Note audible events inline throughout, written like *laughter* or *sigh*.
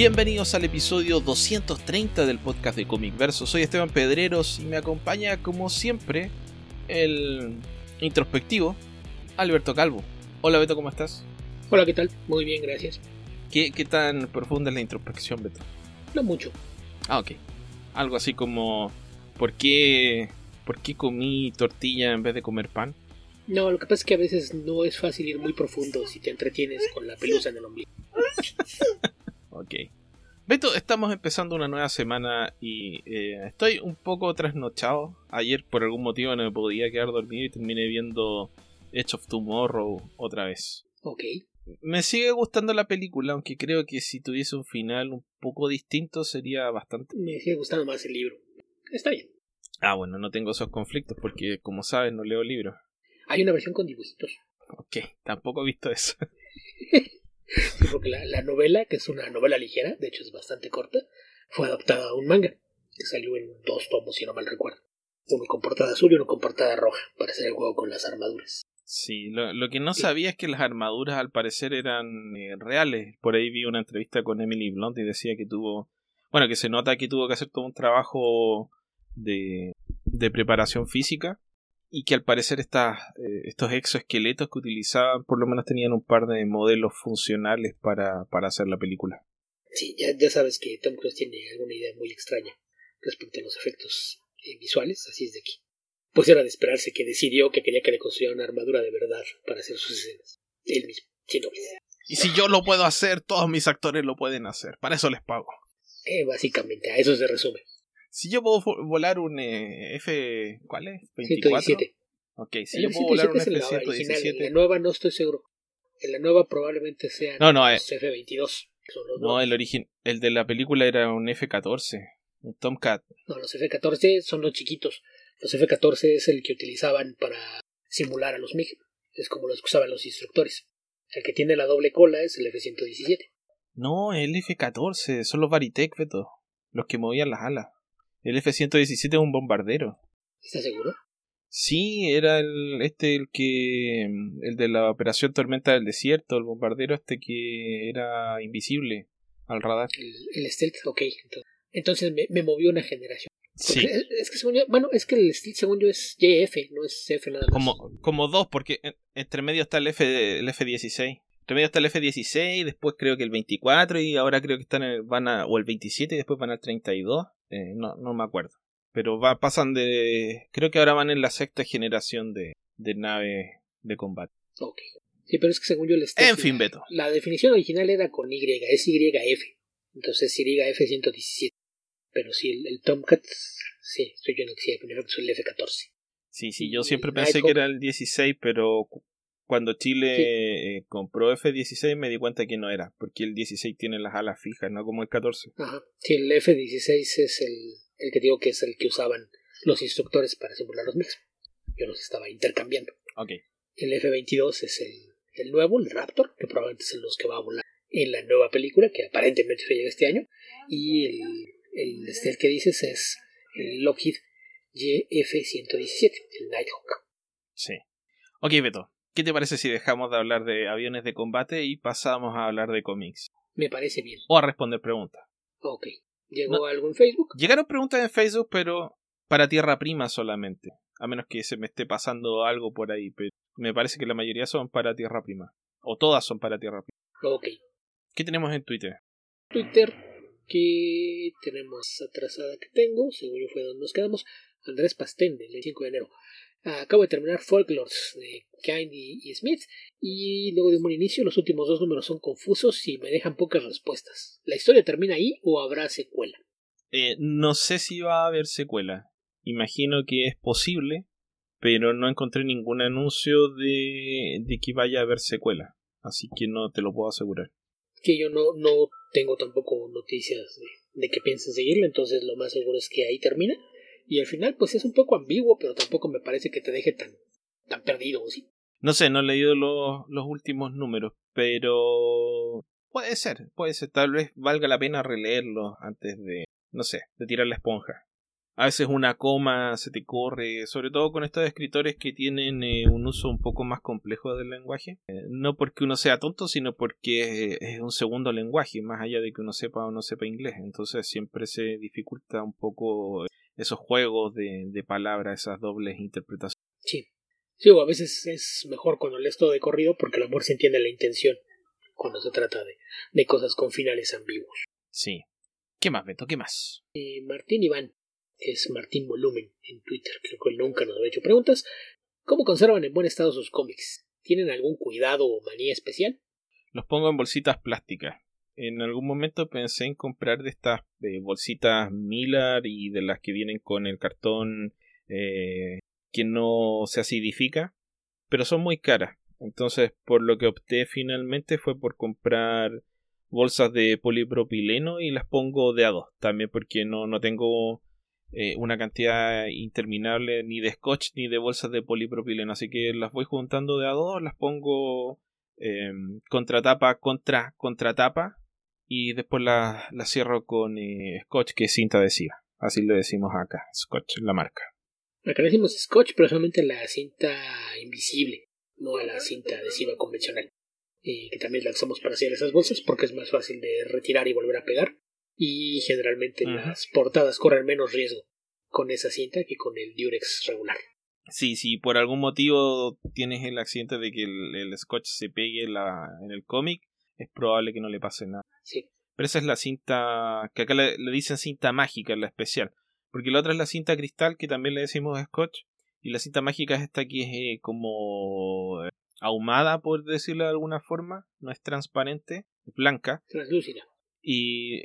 Bienvenidos al episodio 230 del podcast de Comic Verso. Soy Esteban Pedreros y me acompaña, como siempre, el introspectivo Alberto Calvo. Hola Beto, ¿cómo estás? Hola, ¿qué tal? Muy bien, gracias. ¿Qué, qué tan profunda es la introspección, Beto? No mucho. Ah, ok. Algo así como, ¿por qué, ¿por qué comí tortilla en vez de comer pan? No, lo que pasa es que a veces no es fácil ir muy profundo si te entretienes con la pelusa en el ombligo. *laughs* Ok. Beto, estamos empezando una nueva semana y eh, estoy un poco trasnochado. Ayer por algún motivo no me podía quedar dormido y terminé viendo Edge of Tomorrow otra vez. Ok. Me sigue gustando la película, aunque creo que si tuviese un final un poco distinto sería bastante... Me sigue gustando más el libro. Está bien. Ah, bueno, no tengo esos conflictos porque, como sabes, no leo libros. Hay una versión con dibujitos. Ok, tampoco he visto eso. *laughs* Sí, porque la, la novela, que es una novela ligera, de hecho es bastante corta, fue adaptada a un manga, que salió en dos tomos, si no mal recuerdo. Uno con portada azul y uno con portada roja, para hacer el juego con las armaduras. Sí, lo, lo que no sabía es que las armaduras al parecer eran eh, reales. Por ahí vi una entrevista con Emily Blunt y decía que tuvo, bueno, que se nota que tuvo que hacer todo un trabajo de, de preparación física y que al parecer estas, eh, estos exoesqueletos que utilizaban por lo menos tenían un par de modelos funcionales para, para hacer la película. Sí, ya, ya sabes que Tom Cruise tiene alguna idea muy extraña respecto a los efectos eh, visuales, así es de aquí. Pues era de esperarse que decidió que quería que le construyeran una armadura de verdad para hacer sus escenas. Él mismo, siendo Y si yo lo puedo hacer, todos mis actores lo pueden hacer. Para eso les pago. Eh, básicamente, a eso se resume. Si yo puedo vo- volar un eh, F... ¿Cuál es? ¿24? 117. Ok, si El yo puedo volar un F-117 es en la original, en la F-117... nueva no estoy seguro. En la nueva probablemente sean No, no, eh. los F-22. que son los No, el, origin... el de la película era un F-14. Un Tomcat. No, los F-14 son los chiquitos. Los F-14 es el que utilizaban para simular a los MiG. Es como los que usaban los instructores. El que tiene la doble cola es el F-117. No, el F-14. Son los Varitech, Beto. Los que movían las alas. El F-117 es un bombardero. ¿Estás seguro? Sí, era el este el que el de la operación Tormenta del Desierto, el bombardero este que era invisible al radar. El, el Stealth, ok. Entonces, entonces me, me movió una generación. Porque Sí, Es, es que según yo, bueno, es que el Stealth según yo es JF, no es F nada más. como como dos porque en- entre medio está el F el F16. Entre medio está el F16, después creo que el 24 y ahora creo que están en el- van a o el 27 y después van al 32, eh, no no me acuerdo. Pero va pasan de creo que ahora van en la sexta generación de de naves de combate. Ok. Sí, pero es que según yo Stealth. En fin, Beto. La definición original era con Y, es YF. Entonces YF-117. Pero sí, el, el Tomcat, sí, estoy yo en el sí, primero que soy el F-14. Sí, sí, yo siempre pensé Nighthawk. que era el 16, pero cuando Chile eh, compró F16 me di cuenta que no era, porque el 16 tiene las alas fijas, no como el 14. Ajá. Sí, el F-16 es el, el que digo que es el que usaban los instructores para simular los mix. Yo los estaba intercambiando. Ok. El F-22 es el, el nuevo, el Raptor, que probablemente es el los que va a volar en la nueva película, que aparentemente se llega este año. Y el, el, este, el que dices es el Lockheed YF-117, el Nighthawk. Sí. Ok, Beto, ¿qué te parece si dejamos de hablar de aviones de combate y pasamos a hablar de cómics? Me parece bien. O a responder preguntas. Ok. ¿Llegó No. algo en Facebook? Llegaron preguntas en Facebook, pero para tierra prima solamente. A menos que se me esté pasando algo por ahí, pero me parece que la mayoría son para tierra prima. O todas son para tierra prima. Ok. ¿Qué tenemos en Twitter? Twitter que tenemos atrasada que tengo, según yo fue donde nos quedamos, Andrés Pastende, el 5 de enero. Acabo de terminar Folklores de Kine y, Smith y luego de un buen inicio los últimos dos números son confusos y me dejan pocas respuestas. ¿La historia termina ahí o habrá secuela? Eh, no sé si va a haber secuela. Imagino que es posible, pero no encontré ningún anuncio de, de que vaya a haber secuela. Así que no te lo puedo asegurar. Que yo no, no tengo tampoco noticias de, de que piensen seguirla, entonces lo más seguro es que ahí termina. Y al final pues es un poco ambiguo, pero tampoco me parece que te deje tan, tan perdido, ¿sí? No sé, no he leído los, últimos números, pero puede ser, puede ser. Tal vez valga la pena releerlos antes de, no sé, de tirar la esponja. a veces una coma se te corre, sobre todo con estos escritores que tienen eh, un uso un poco más complejo del lenguaje. Eh, no porque uno sea tonto, sino porque es un segundo lenguaje, más allá de que uno sepa o no sepa inglés. Entonces siempre se dificulta un poco esos juegos de, de palabras, esas dobles interpretaciones. Sí. Sí, o a veces es mejor cuando lees todo de corrido porque el amor se entiende la intención cuando se trata de, de cosas con finales ambiguos. Sí. ¿Qué más, Beto? ¿Qué más? Eh, Martín Iván es Martín Volumen en Twitter, creo que él nunca nos ha hecho preguntas. ¿Cómo conservan en buen estado sus cómics? ¿Tienen algún cuidado o manía especial? Los pongo en bolsitas plásticas. En algún momento pensé en comprar de estas bolsitas Miller y de las que vienen con el cartón eh, que no se acidifica, pero son muy caras. Entonces, por lo que opté finalmente fue por comprar bolsas de polipropileno y las pongo de a dos. También porque no, no tengo eh, una cantidad interminable ni de scotch ni de bolsas de polipropileno. Así que las voy juntando de a dos, las pongo eh, contratapa contra contratapa y después las la cierro con eh, scotch que es cinta adhesiva. Así le decimos acá, scotch, la marca. Acá le decimos scotch, pero solamente la cinta invisible, no a la cinta adhesiva convencional. Y que también la usamos para hacer esas bolsas porque es más fácil de retirar y volver a pegar y generalmente las portadas corren menos riesgo con esa cinta que con el Durex regular. Sí, si por algún motivo tienes el accidente de que el, scotch se pegue la, en el cómic, es probable que no le pase nada. Sí. Pero esa es la cinta, que acá le, dicen cinta mágica, la especial. Porque la otra es la cinta cristal, que también le decimos scotch. Y la cinta mágica es esta que es eh, como eh, ahumada, por decirlo de alguna forma. No es transparente, es blanca. Translúcida. Y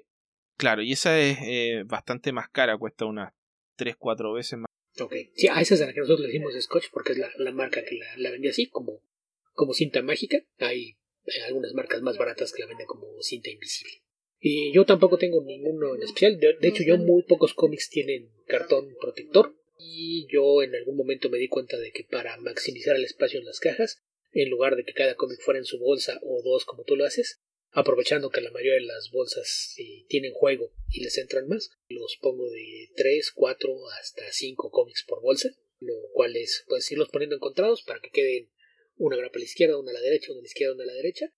Claro, y esa es eh, bastante más cara, cuesta unas 3-4 veces más. Ok, sí, a esa es a la que nosotros le decimos Scotch porque es la, la marca que la, la, vende así, como, como cinta mágica. Hay algunas marcas más baratas que la venden como cinta invisible. Y yo tampoco tengo ninguno en especial. De, de hecho, yo muy pocos cómics tienen cartón protector. Y yo en algún momento me di cuenta de que para maximizar el espacio en las cajas, en lugar de que cada cómic fuera en su bolsa o dos como tú lo haces, aprovechando que la mayoría de las bolsas eh, tienen juego y les entran más, los pongo de 3, 4 hasta 5 cómics por bolsa, lo cual es pues irlos poniendo encontrados para que queden una grapa a la izquierda, una a la derecha, una a la izquierda, una a la derecha,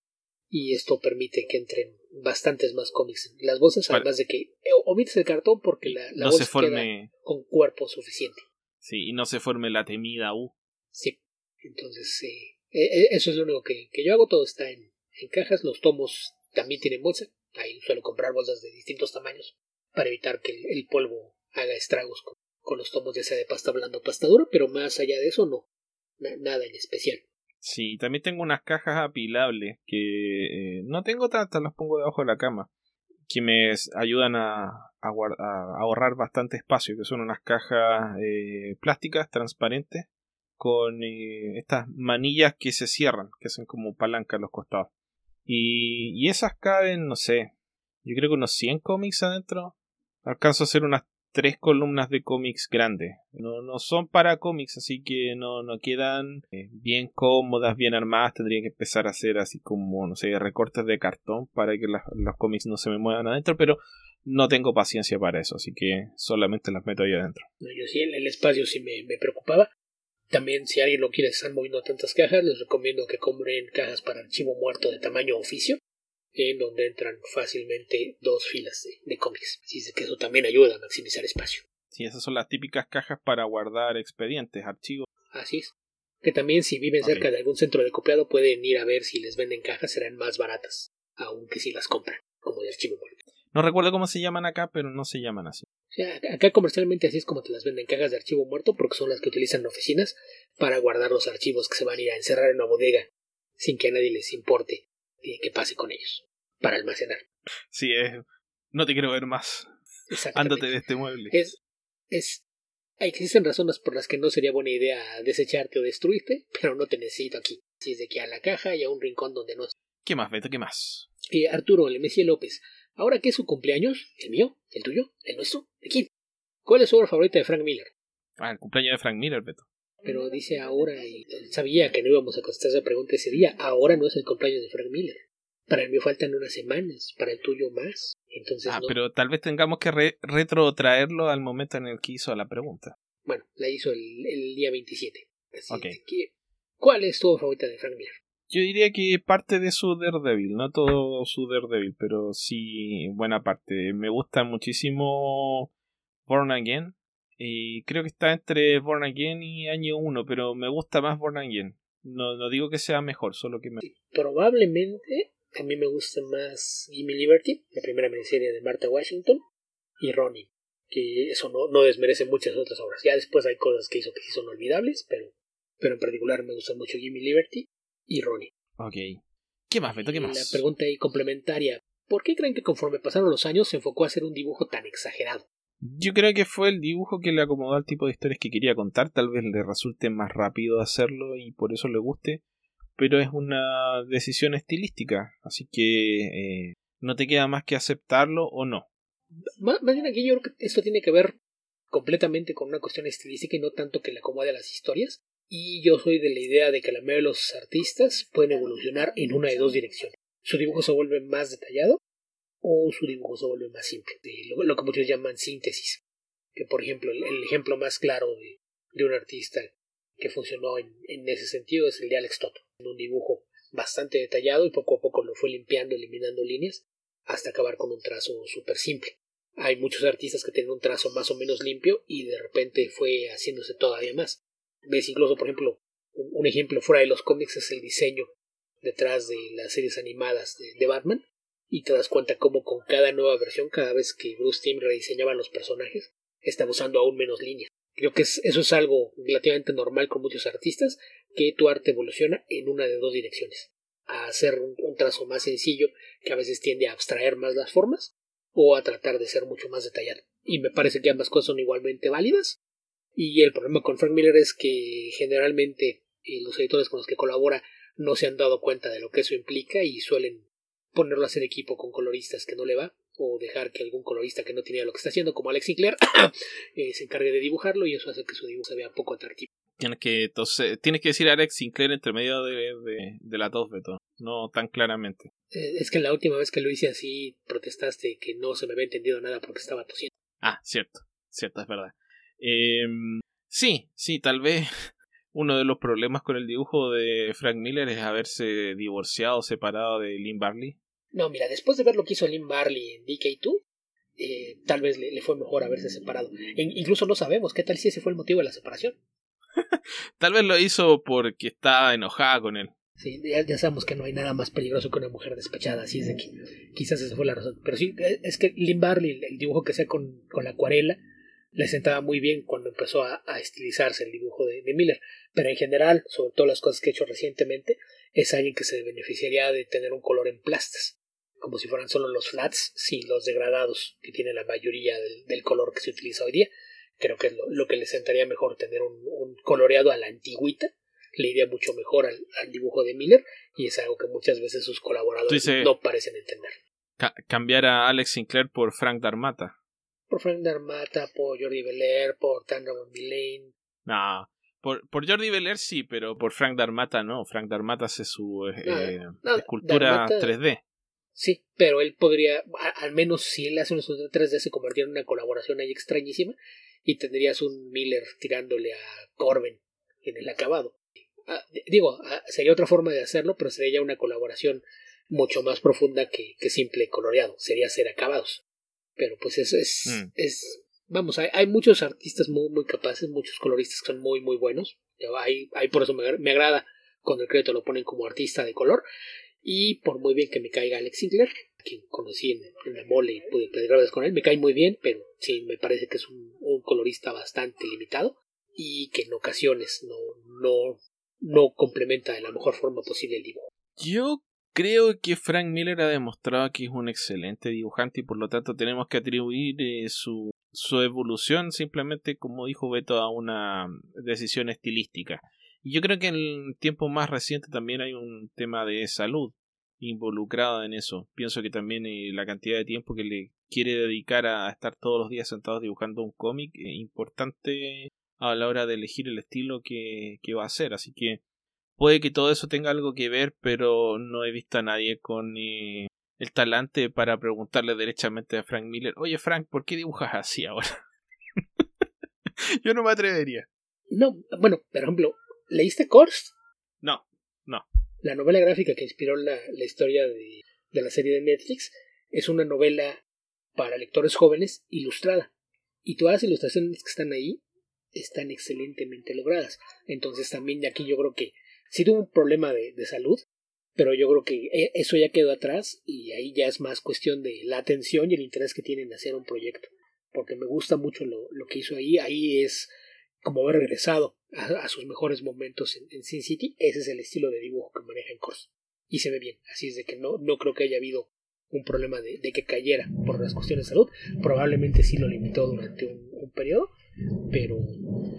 y esto permite que entren bastantes más cómics en las bolsas, además de que eh, omites el cartón porque la, la bolsa queda con cuerpo suficiente. Sí, y no se forme la temida U. Sí, entonces eh, eso es lo único que, que yo hago, todo está en, en cajas. Los tomos también tienen bolsa. Ahí suelo comprar bolsas de distintos tamaños para evitar que el, polvo haga estragos con, los tomos ya sea de pasta blanda o pasta dura, pero más allá de eso no, nada en especial. Sí, también tengo unas cajas apilables que eh, no tengo tantas, las pongo debajo de la cama, que me ayudan a, ahorrar bastante espacio, que son unas cajas eh, plásticas transparentes con eh, estas manillas que se cierran, que hacen como palanca a los costados. Y, y esas caben, no sé, yo creo que unos 100 cómics adentro. Alcanzo a hacer unas tres columnas de cómics grandes. No, no son para cómics, así que no, no quedan eh, bien cómodas, bien armadas. Tendría que empezar a hacer así como, no sé, recortes de cartón para que los cómics no se me muevan adentro, pero no tengo paciencia para eso, así que solamente las meto ahí adentro. yo sí, el, espacio sí me, me preocupaba. También, si alguien no quiere estar moviendo tantas cajas, les recomiendo que compren cajas para archivo muerto de tamaño oficio, en donde entran fácilmente dos filas de, cómics. Así que eso también ayuda a maximizar espacio. Sí, esas son las típicas cajas para guardar expedientes, archivos. Así es. Que también, si viven cerca de algún centro de copiado, pueden ir a ver si les venden cajas, serán más baratas, aunque si las compran, como de archivo muerto. No recuerdo cómo se llaman acá, pero no se llaman así. O sea, acá comercialmente así es como te las venden cajas de archivo muerto porque son las que utilizan en oficinas para guardar los archivos que se van a ir a encerrar en una bodega sin que a nadie les importe que pase con ellos para almacenar. Sí, es... no te quiero ver más. Ándate de este mueble. Es, es, existen razones por las que no sería buena idea desecharte o destruirte, pero no te necesito aquí. Así es de que a la caja y a un rincón donde no. ¿Qué más, Beto? ¿Qué más? Eh, Arturo Lemesía López Ahora que es su cumpleaños, ¿el mío? ¿El tuyo? ¿El nuestro? ¿De quién? ¿Cuál es su obra favorita de Frank Miller? Ah, el cumpleaños de Frank Miller, Beto. Pero dice ahora, y sabía que no íbamos a contestar esa pregunta ese día, ahora no es el cumpleaños de Frank Miller. Para el mío faltan unas semanas, para el tuyo más. Entonces, ah, no. pero tal vez tengamos que re retrotraerlo al momento en el que hizo la pregunta. Bueno, la hizo el, el día 27. Así que, ¿cuál es tu favorita de Frank Miller? Yo diría que parte de su Daredevil, no todo su Daredevil, pero sí buena parte. Me gusta muchísimo Born Again. Y creo que está entre Born Again y Año 1, pero me gusta más Born Again. No, no digo que sea mejor, solo que me... Probablemente a mí me gusta más Gimme Liberty, la primera miniserie de Martha Washington, y Ronin, que eso no, no desmerece muchas otras obras. Ya después hay cosas que hizo que sí son olvidables, pero, pero en particular me gusta mucho Gimme Liberty y Ronin. Ok. ¿Qué más, Beto? ¿Qué más? La pregunta ahí complementaria, ¿por qué creen que conforme pasaron los años se enfocó a hacer un dibujo tan exagerado? Yo creo que fue el dibujo que le acomodó al tipo de historias que quería contar. Tal vez le resulte más rápido hacerlo y por eso le guste. Pero es una decisión estilística. Así que eh, no te queda más que aceptarlo o no. Más, bien aquí yo creo que esto tiene que ver completamente con una cuestión estilística y no tanto que le acomode a las historias. Y yo soy de la idea de que la mayoría de los artistas pueden evolucionar en una de dos direcciones. Su dibujo se vuelve más detallado o su dibujo se vuelve más simple. Lo que muchos llaman síntesis. Que por ejemplo, el, el ejemplo más claro de, de, un artista que funcionó en, en ese sentido es el de Alex Toto. Un dibujo bastante detallado y poco a poco lo fue limpiando, eliminando líneas hasta acabar con un trazo súper simple. Hay muchos artistas que tienen un trazo más o menos limpio y de repente fue haciéndose todavía más. Ves incluso, por ejemplo, un, ejemplo fuera de los cómics es el diseño detrás de las series animadas de, de, Batman y te das cuenta cómo con cada nueva versión, cada vez que Bruce Timm rediseñaba los personajes, estaba usando aún menos líneas. Creo que es, eso es algo relativamente normal con muchos artistas, que tu arte evoluciona en una de dos direcciones. A hacer un, un trazo más sencillo que a veces tiende a abstraer más las formas o a tratar de ser mucho más detallado. Y me parece que ambas cosas son igualmente válidas. Y el problema con Frank Miller es que generalmente eh, los editores con los que colabora no se han dado cuenta de lo que eso implica y suelen ponerlo a hacer equipo con coloristas que no le va o dejar que algún colorista que no tenía lo que está haciendo como Alex Sinclair *coughs* eh, se encargue de dibujarlo y eso hace que su dibujo se vea poco atractivo. Tienes que, entonces, tienes que decir Alex Sinclair entre medio de, de, de la tos, Beto. No tan claramente. Eh, es que la última vez que lo hice así protestaste que no se me había entendido nada porque estaba tosiendo. Ah, cierto, cierto, es verdad. Eh, sí, sí, tal vez *laughs* uno de los problemas con el dibujo de Frank Miller es haberse divorciado, separado de Lynn Barley. No, mira, después de ver lo que hizo Lynn Barley en DK2, eh, tal vez le, le, fue mejor haberse separado. E incluso no sabemos qué tal si ese fue el motivo de la separación. *laughs* tal vez lo hizo porque estaba enojada con él. Sí, ya, ya, sabemos que no hay nada más peligroso que una mujer despechada, así es de que quizás esa fue la razón. Pero sí, es que Lynn Barley, el dibujo que hacía con, con la acuarela, le sentaba muy bien cuando empezó a, a estilizarse el dibujo de, de, Miller. Pero en general, sobre todo las cosas que he hecho recientemente, es alguien que se beneficiaría de tener un color en plastas, como si fueran solo los flats, sí, los degradados que tiene la mayoría del, del color que se utiliza hoy día. Creo que es lo, lo que le sentaría mejor tener un, un, coloreado a la antigüita, le iría mucho mejor al, al, dibujo de Miller, y es algo que muchas veces sus colaboradores no parecen entender. Ca cambiar a Alex Sinclair por Frank Darmata por Frank Darmata, por Jordi Belair, por Tandra Villain. No, por, por Jordi Belair sí, pero por Frank Darmata no. Frank Darmata hace su eh, no, no, escultura Darmata, 3D. Sí, pero él podría, al menos si él hace escultura 3D, se convertiría en una colaboración ahí extrañísima y tendrías un Miller tirándole a Corbin en el acabado. Ah, digo, ah, sería otra forma de hacerlo, pero sería ya una colaboración mucho más profunda que, que simple coloreado. Sería hacer acabados pero pues es, es, mm. es vamos, hay, hay, muchos artistas muy, muy capaces, muchos coloristas que son muy, muy buenos. Hay, hay por eso me, me, agrada cuando el crédito lo ponen como artista de color. Y por muy bien que me caiga Alex a quien conocí en, en la mole y pude platicar con él, me cae muy bien, pero sí me parece que es un, un colorista bastante limitado y que en ocasiones no, no, no complementa de la mejor forma posible el dibujo. Yo Creo que Frank Miller ha demostrado que es un excelente dibujante y por lo tanto tenemos que atribuir eh, su, su evolución simplemente, como dijo Beto, a una decisión estilística. Yo creo que en el tiempo más reciente también hay un tema de salud involucrado en eso. Pienso que también eh, la cantidad de tiempo que le quiere dedicar a estar todos los días sentados dibujando un cómic es importante a la hora de elegir el estilo que, que va a hacer. Así que puede que todo eso tenga algo que ver, pero no he visto a nadie con eh, el talante para preguntarle derechamente a Frank Miller, oye Frank, ¿por qué dibujas así ahora? *laughs* Yo no me atrevería. No, bueno, por ejemplo, ¿leíste Kors? No, no. La novela gráfica que inspiró la, la historia de, de la serie de Netflix es una novela para lectores jóvenes ilustrada. Y todas las ilustraciones que están ahí están excelentemente logradas. Entonces también de aquí yo creo que sí tuvo un problema de, de salud, pero yo creo que e, eso ya quedó atrás y ahí ya es más cuestión de la atención y el interés que tienen en hacer un proyecto. Porque me gusta mucho lo, lo que hizo ahí. Ahí es como haber regresado a, sus mejores momentos en, Sin City. Ese es el estilo de dibujo que maneja en Corso. Y se ve bien. Así es de que no, no creo que haya habido un problema de, de que cayera por las cuestiones de salud. Probablemente sí lo limitó durante un, un periodo pero,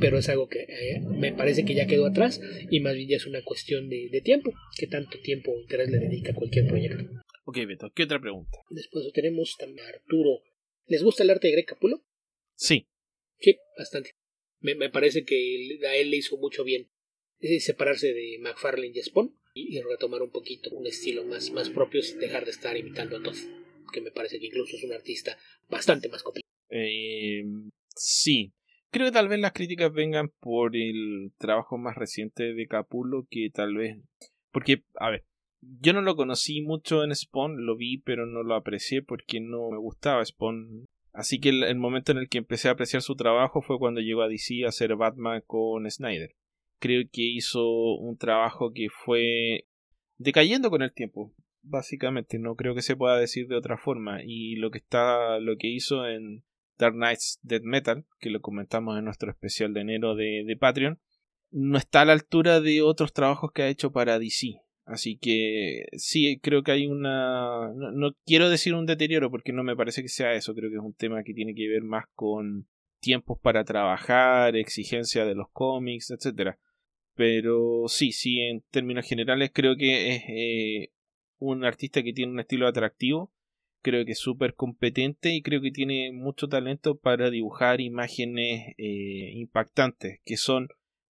pero es algo que eh, me parece que ya quedó atrás y más bien ya es una cuestión de, de tiempo, que tanto tiempo o interés le dedica a cualquier proyecto. Ok, Beto, ¿qué otra pregunta? Después tenemos también a Arturo. ¿Les gusta el arte de Greg Capullo? Sí. Sí, bastante. Me, me parece que a él le hizo mucho bien separarse de McFarlane y Spawn y, retomar un poquito un estilo más, más propio sin dejar de estar imitando a todos. Que me parece que incluso es un artista bastante más completo. Eh, sí, Creo que tal vez las críticas vengan por el trabajo más reciente de Capullo que tal vez... Porque, a ver, yo no lo conocí mucho en Spawn, lo vi pero no lo aprecié porque no me gustaba Spawn. Así que el, momento en el que empecé a apreciar su trabajo fue cuando llegó a DC a hacer Batman con Snyder. Creo que hizo un trabajo que fue decayendo con el tiempo. Básicamente, no creo que se pueda decir de otra forma. Y lo que está, lo que hizo en Dark Knights Dead Metal, que lo comentamos en nuestro especial de enero de, de Patreon, no está a la altura de otros trabajos que ha hecho para DC. Así que sí, creo que hay una... No, quiero decir un deterioro porque no me parece que sea eso, creo que es un tema que tiene que ver más con tiempos para trabajar, exigencia de los cómics, etc. Pero sí, sí, en términos generales creo que es eh, un artista que tiene un estilo atractivo creo que es súper competente y creo que tiene mucho talento para dibujar imágenes eh, impactantes que son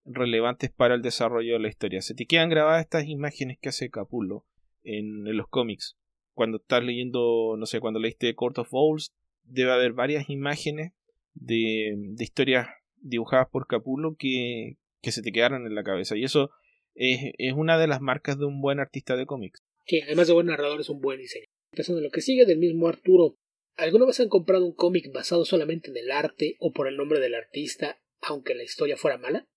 relevantes para el desarrollo de la historia. Se te quedan grabadas estas imágenes que hace Capullo en, los cómics. Cuando estás leyendo, no sé, cuando leíste Court of Owls, debe haber varias imágenes de, de historias dibujadas por Capullo que, que se te quedaron en la cabeza. Y eso es, es una de las marcas de un buen artista de cómics. Sí, además de buen narrador, es un buen diseño. Empezando lo que sigue del mismo Arturo. ¿Alguna vez han comprado un cómic basado solamente en el arte o por el nombre del artista, aunque la historia fuera mala?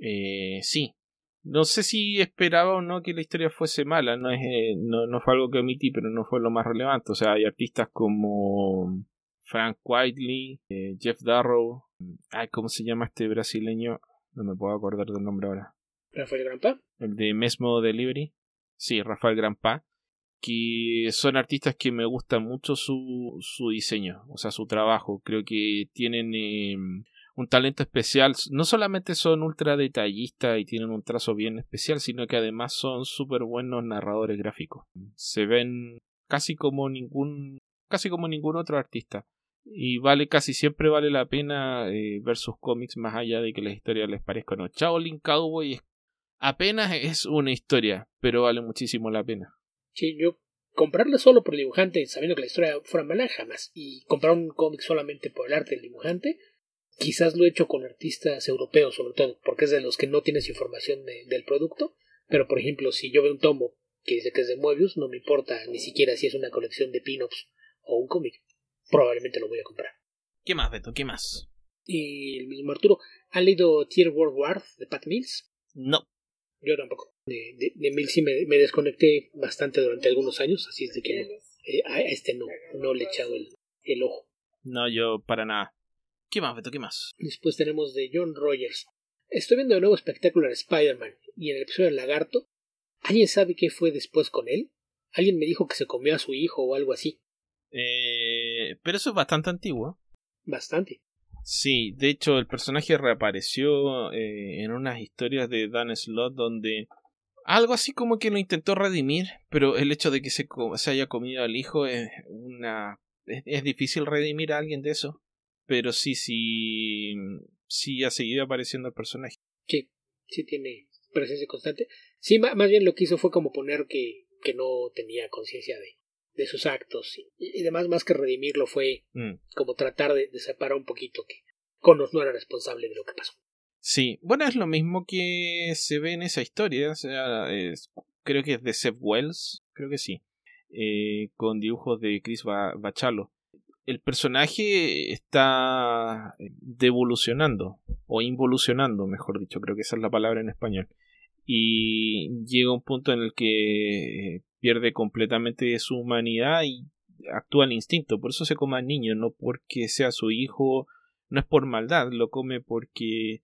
Eh, sí. No sé si esperaba o no que la historia fuese mala. No, es, eh, no, no fue algo que omití, pero no fue lo más relevante. O sea, hay artistas como Frank Whiteley, eh, Jeff Darrow. Ay, ¿cómo se llama este brasileño? No me puedo acordar del nombre ahora. Rafael Grampa. El de Mesmo Delivery. Sí, Rafael Grampa que son artistas que me gusta mucho su, su diseño, o sea, su trabajo. Creo que tienen eh, un talento especial. No solamente son ultra detallistas y tienen un trazo bien especial, sino que además son súper buenos narradores gráficos. Se ven casi como ningún, casi como ningún otro artista. Y vale, casi siempre vale la pena eh, ver sus cómics más allá de que la historia les parezca no. Shaolin Cowboy apenas es una historia, pero vale muchísimo la pena. Sí, yo comprarla solo por el dibujante, sabiendo que la historia fuera mala, jamás. Y comprar un cómic solamente por el arte del dibujante, quizás lo he hecho con artistas europeos, sobre todo, porque es de los que no tienes información del producto. Pero, por ejemplo, si yo veo un tomo que dice que es de Moebius, no me importa ni siquiera si es una colección de pin-ups o un cómic. Probablemente lo voy a comprar. ¿Qué más, Beto? ¿Qué más? Y el mismo Arturo, ¿ha leído Tier World War de Pat Mills? No. Yo tampoco. De, de, de Mills sí me, me, desconecté bastante durante algunos años, así es de que eh, a este no, no le he echado el, el ojo. No, yo para nada. ¿Qué más, Beto? ¿Qué más? Después tenemos de John Rogers. Estoy viendo de nuevo espectacular Spider-Man y en el episodio del lagarto. ¿Alguien sabe qué fue después con él? Alguien me dijo que se comió a su hijo o algo así. Eh, pero eso es bastante antiguo. Bastante. Sí, de hecho el personaje reapareció eh, en unas historias de Dan Slott donde algo así como que lo intentó redimir, pero el hecho de que se, se haya comido al hijo es una... Es, difícil redimir a alguien de eso, pero sí, sí, sí ha seguido apareciendo el personaje. Sí, sí tiene, presencia constante. Sí, más bien lo que hizo fue como poner que, que no tenía conciencia de, de sus actos y, y, demás, más que redimirlo fue Mm. como tratar de, de separar un poquito que Connors no era responsable de lo que pasó. Sí, bueno, es lo mismo que se ve en esa historia. O sea, es- creo que es de Seth Wells, creo que sí. eh, con dibujos de Chris Ba- Bachalo. El personaje está devolucionando, o involucionando, mejor dicho, creo que esa es la palabra en español. Y llega un punto en el que pierde completamente su humanidad y actúa al instinto. Por eso se come al niño, no porque sea su hijo, no es por maldad, lo come porque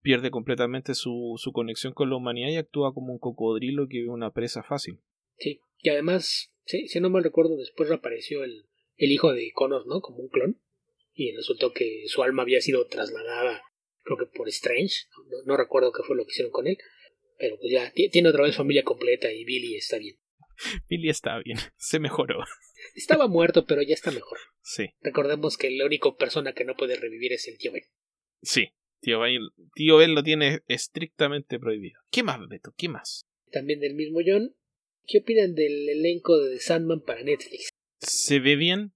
pierde completamente su, su conexión con la humanidad y actúa como un cocodrilo que ve una presa fácil. Sí, y además, sí, si no mal recuerdo, después reapareció el, el hijo de Connors, ¿no? Como un clon. Y resultó que su alma había sido trasladada, creo que por Strange. No, no recuerdo qué fue lo que hicieron con él. Pero pues ya ti- tiene otra vez familia completa y Billy está bien. Billy está bien, *laughs* se mejoró. Estaba muerto, pero ya está mejor. Sí, Recordemos que la única persona que no puede revivir es el tío Ben. sí. Tío Ben, tío ben lo tiene estrictamente prohibido. ¿Qué más, Beto? ¿Qué más? También del mismo John. ¿Qué opinan del elenco de The Sandman para Netflix? Se ve bien.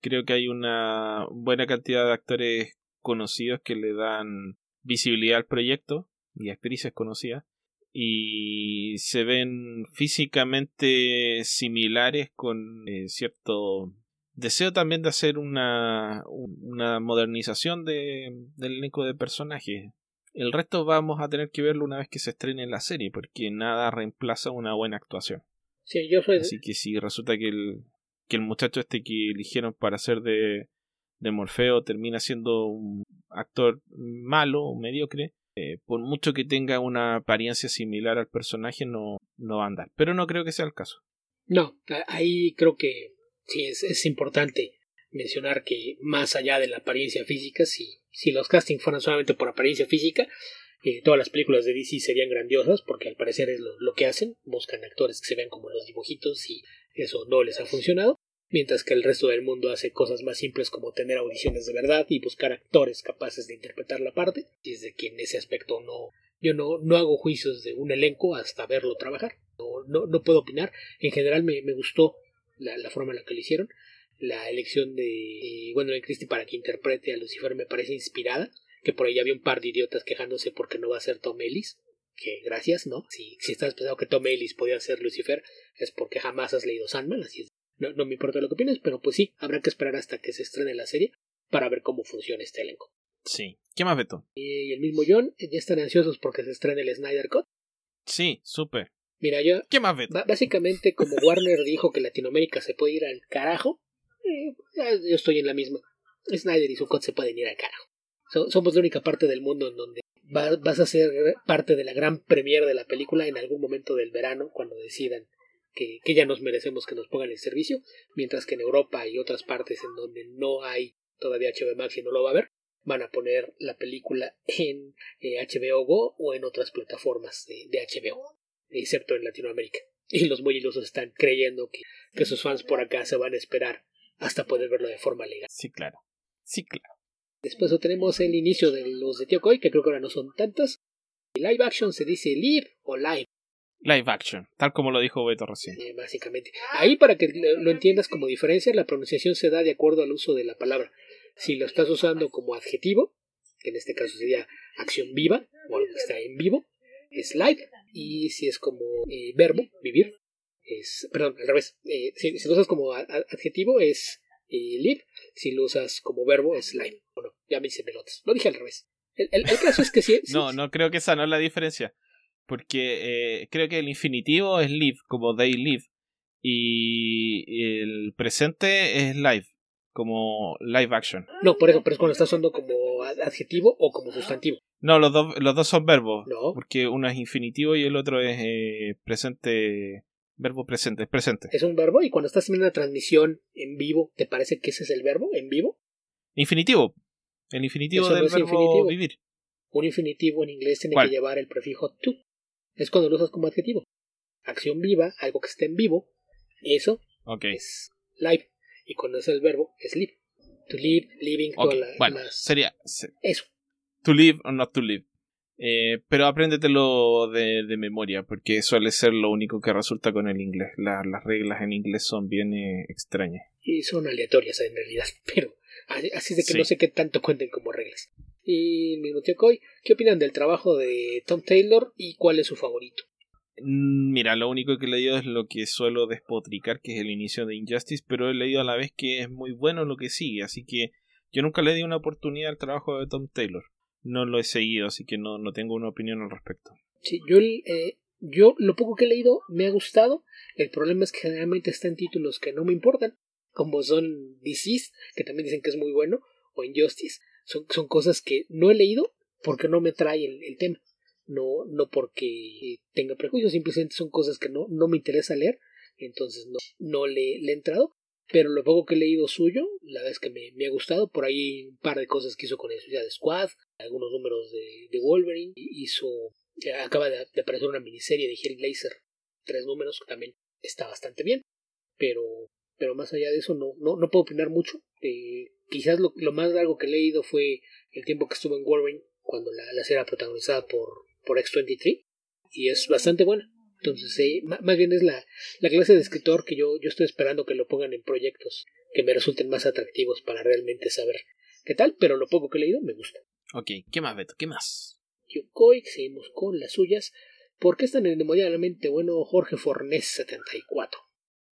Creo que hay una buena cantidad de actores conocidos que le dan visibilidad al proyecto y actrices conocidas. Y se ven físicamente similares con eh, cierto deseo también de hacer una, una modernización de, del elenco de personajes. El resto vamos a tener que verlo una vez que se estrene la serie, porque nada reemplaza una buena actuación. Sí, yo soy. Así que si resulta que el, que el muchacho este que eligieron para hacer de, de Morfeo termina siendo un actor malo mediocre, eh, por mucho que tenga una apariencia similar al personaje, no, no va a andar. Pero no creo que sea el caso. No, ahí creo que sí es, es importante mencionar que más allá de la apariencia física, si, si los castings fueran solamente por apariencia física, eh, todas las películas de DC serían grandiosas, porque al parecer es lo, que hacen, buscan actores que se vean como los dibujitos y eso no les ha funcionado, mientras que el resto del mundo hace cosas más simples como tener audiciones de verdad y buscar actores capaces de interpretar la parte, y es de que en ese aspecto no, yo no, no hago juicios de un elenco hasta verlo trabajar, no, no, no puedo opinar, en general me, me gustó la, la forma en la que lo hicieron. La elección de Gwendolyn Christie para que interprete a Lucifer me parece inspirada. Que por ahí había un par de idiotas quejándose porque no va a ser Tom Ellis. Que gracias, ¿no? Si, si estás pensando que Tom Ellis podía ser Lucifer, es porque jamás has leído Sandman. Así es. No, no me importa lo que opinas, pero pues sí, habrá que esperar hasta que se estrene la serie para ver cómo funciona este elenco. Sí. ¿Qué más, Beto? Y el mismo John, ya están ansiosos porque se estrene el Snyder Cut. Sí, súper. Mira, yo ¿Qué más, Beto? Básicamente, como Warner dijo que Latinoamérica se puede ir al carajo, eh, yo estoy en la misma. Snyder y su cut se pueden ir al carajo. So- somos la única parte del mundo en donde va- vas a ser parte de la gran premiere de la película en algún momento del verano, cuando decidan que, que ya nos merecemos que nos pongan el servicio, mientras que en Europa y otras partes en donde no hay todavía HBO Max y no lo va a ver, van a poner la película en eh, HBO Go o en otras plataformas de, de HBO excepto en Latinoamérica. Y los muy ilusos están creyendo que, que sus fans por acá se van a esperar hasta poder verlo de forma legal. Sí, claro. Sí, claro. Después tenemos el inicio de los de Tío Koi, que creo que ahora no son tantas. Live action se dice live o live, Live action, tal como lo dijo Beto recién. eh, básicamente. Ahí, para que lo lo entiendas como diferencia, la pronunciación se da de acuerdo al uso de la palabra. Si lo estás usando como adjetivo, que en este caso sería acción viva, o algo que está en vivo, es live. Y si es como eh, verbo, vivir, es. Perdón, al revés. Eh, si, si lo usas como a- a- adjetivo, es eh, live. Si lo usas como verbo, es live. Bueno, ya me hice pelotas. Lo dije al revés. El, el- el caso es que si. *laughs* No, no creo que esa no es la diferencia. Porque eh, creo que el infinitivo es live, como they live. Y el presente es live, como live action. No, por eso, pero es cuando estás usando como ad- adjetivo o como sustantivo. No, los dos, los dos son verbos. No. Porque uno es infinitivo y el otro es eh, presente. Verbo presente, es presente. Es un verbo y cuando estás en una transmisión en vivo, ¿te parece que ese es el verbo en vivo? Infinitivo. El infinitivo Eso no del es verbo infinitivo. vivir. Un infinitivo en inglés tiene ¿Cuál? que llevar el prefijo to. Es cuando lo usas como adjetivo. Acción viva, algo que esté en vivo, eso es live. Y cuando es el verbo, es live. To live, living, Ok. todas la- Bueno, las- sería se- Eso. to live or not to live. Eh, pero apréndetelo de, de, memoria, porque suele ser lo único que resulta con el inglés. las reglas en inglés son bien eh, extrañas. Y son aleatorias en realidad, *laughs* pero así de que no sé qué tanto cuenten como reglas. Y mismo tío Coy, ¿qué opinan del trabajo de Tom Taylor y cuál es su favorito? Mm, mira, lo único que he leído es lo que suelo despotricar, que es el inicio de Injustice, pero he leído a la vez que es muy bueno lo que sigue, así que yo nunca le di una oportunidad al trabajo de Tom Taylor. No lo he seguido, así que no, no tengo una opinión al respecto. Sí, yo, eh, yo lo poco que he leído me ha gustado. El problema es que generalmente está en títulos que no me importan, como son Disease, que también dicen que es muy bueno, o Injustice. Son, son cosas que no he leído porque no me trae el tema no, no porque tenga prejuicios, simplemente son cosas que no, no me interesa leer, entonces no, no le he entrado. Pero lo poco que he leído suyo, la es que me, me ha gustado. Por ahí un par de cosas que hizo con el de Squad, algunos números de, de Wolverine. Hizo, acaba de, aparecer una miniserie de Hellblazer, tres números, que también está bastante bien. Pero, pero más allá de eso, no, no, no puedo opinar mucho. Eh, quizás lo, lo, más largo que he leído fue el tiempo que estuvo en Wolverine, cuando la, la serie era protagonizada por por X23 y es bastante buena. Entonces, más bien es la, la, clase de escritor que yo, yo estoy esperando que lo pongan en proyectos que me resulten más atractivos para realmente saber qué tal, pero lo poco que he leído me gusta. Ok, ¿qué más, Beto? ¿Qué más? Yokoi, seguimos con las suyas. ¿Por qué es tan endemoniadamente bueno Jorge Fornés 74?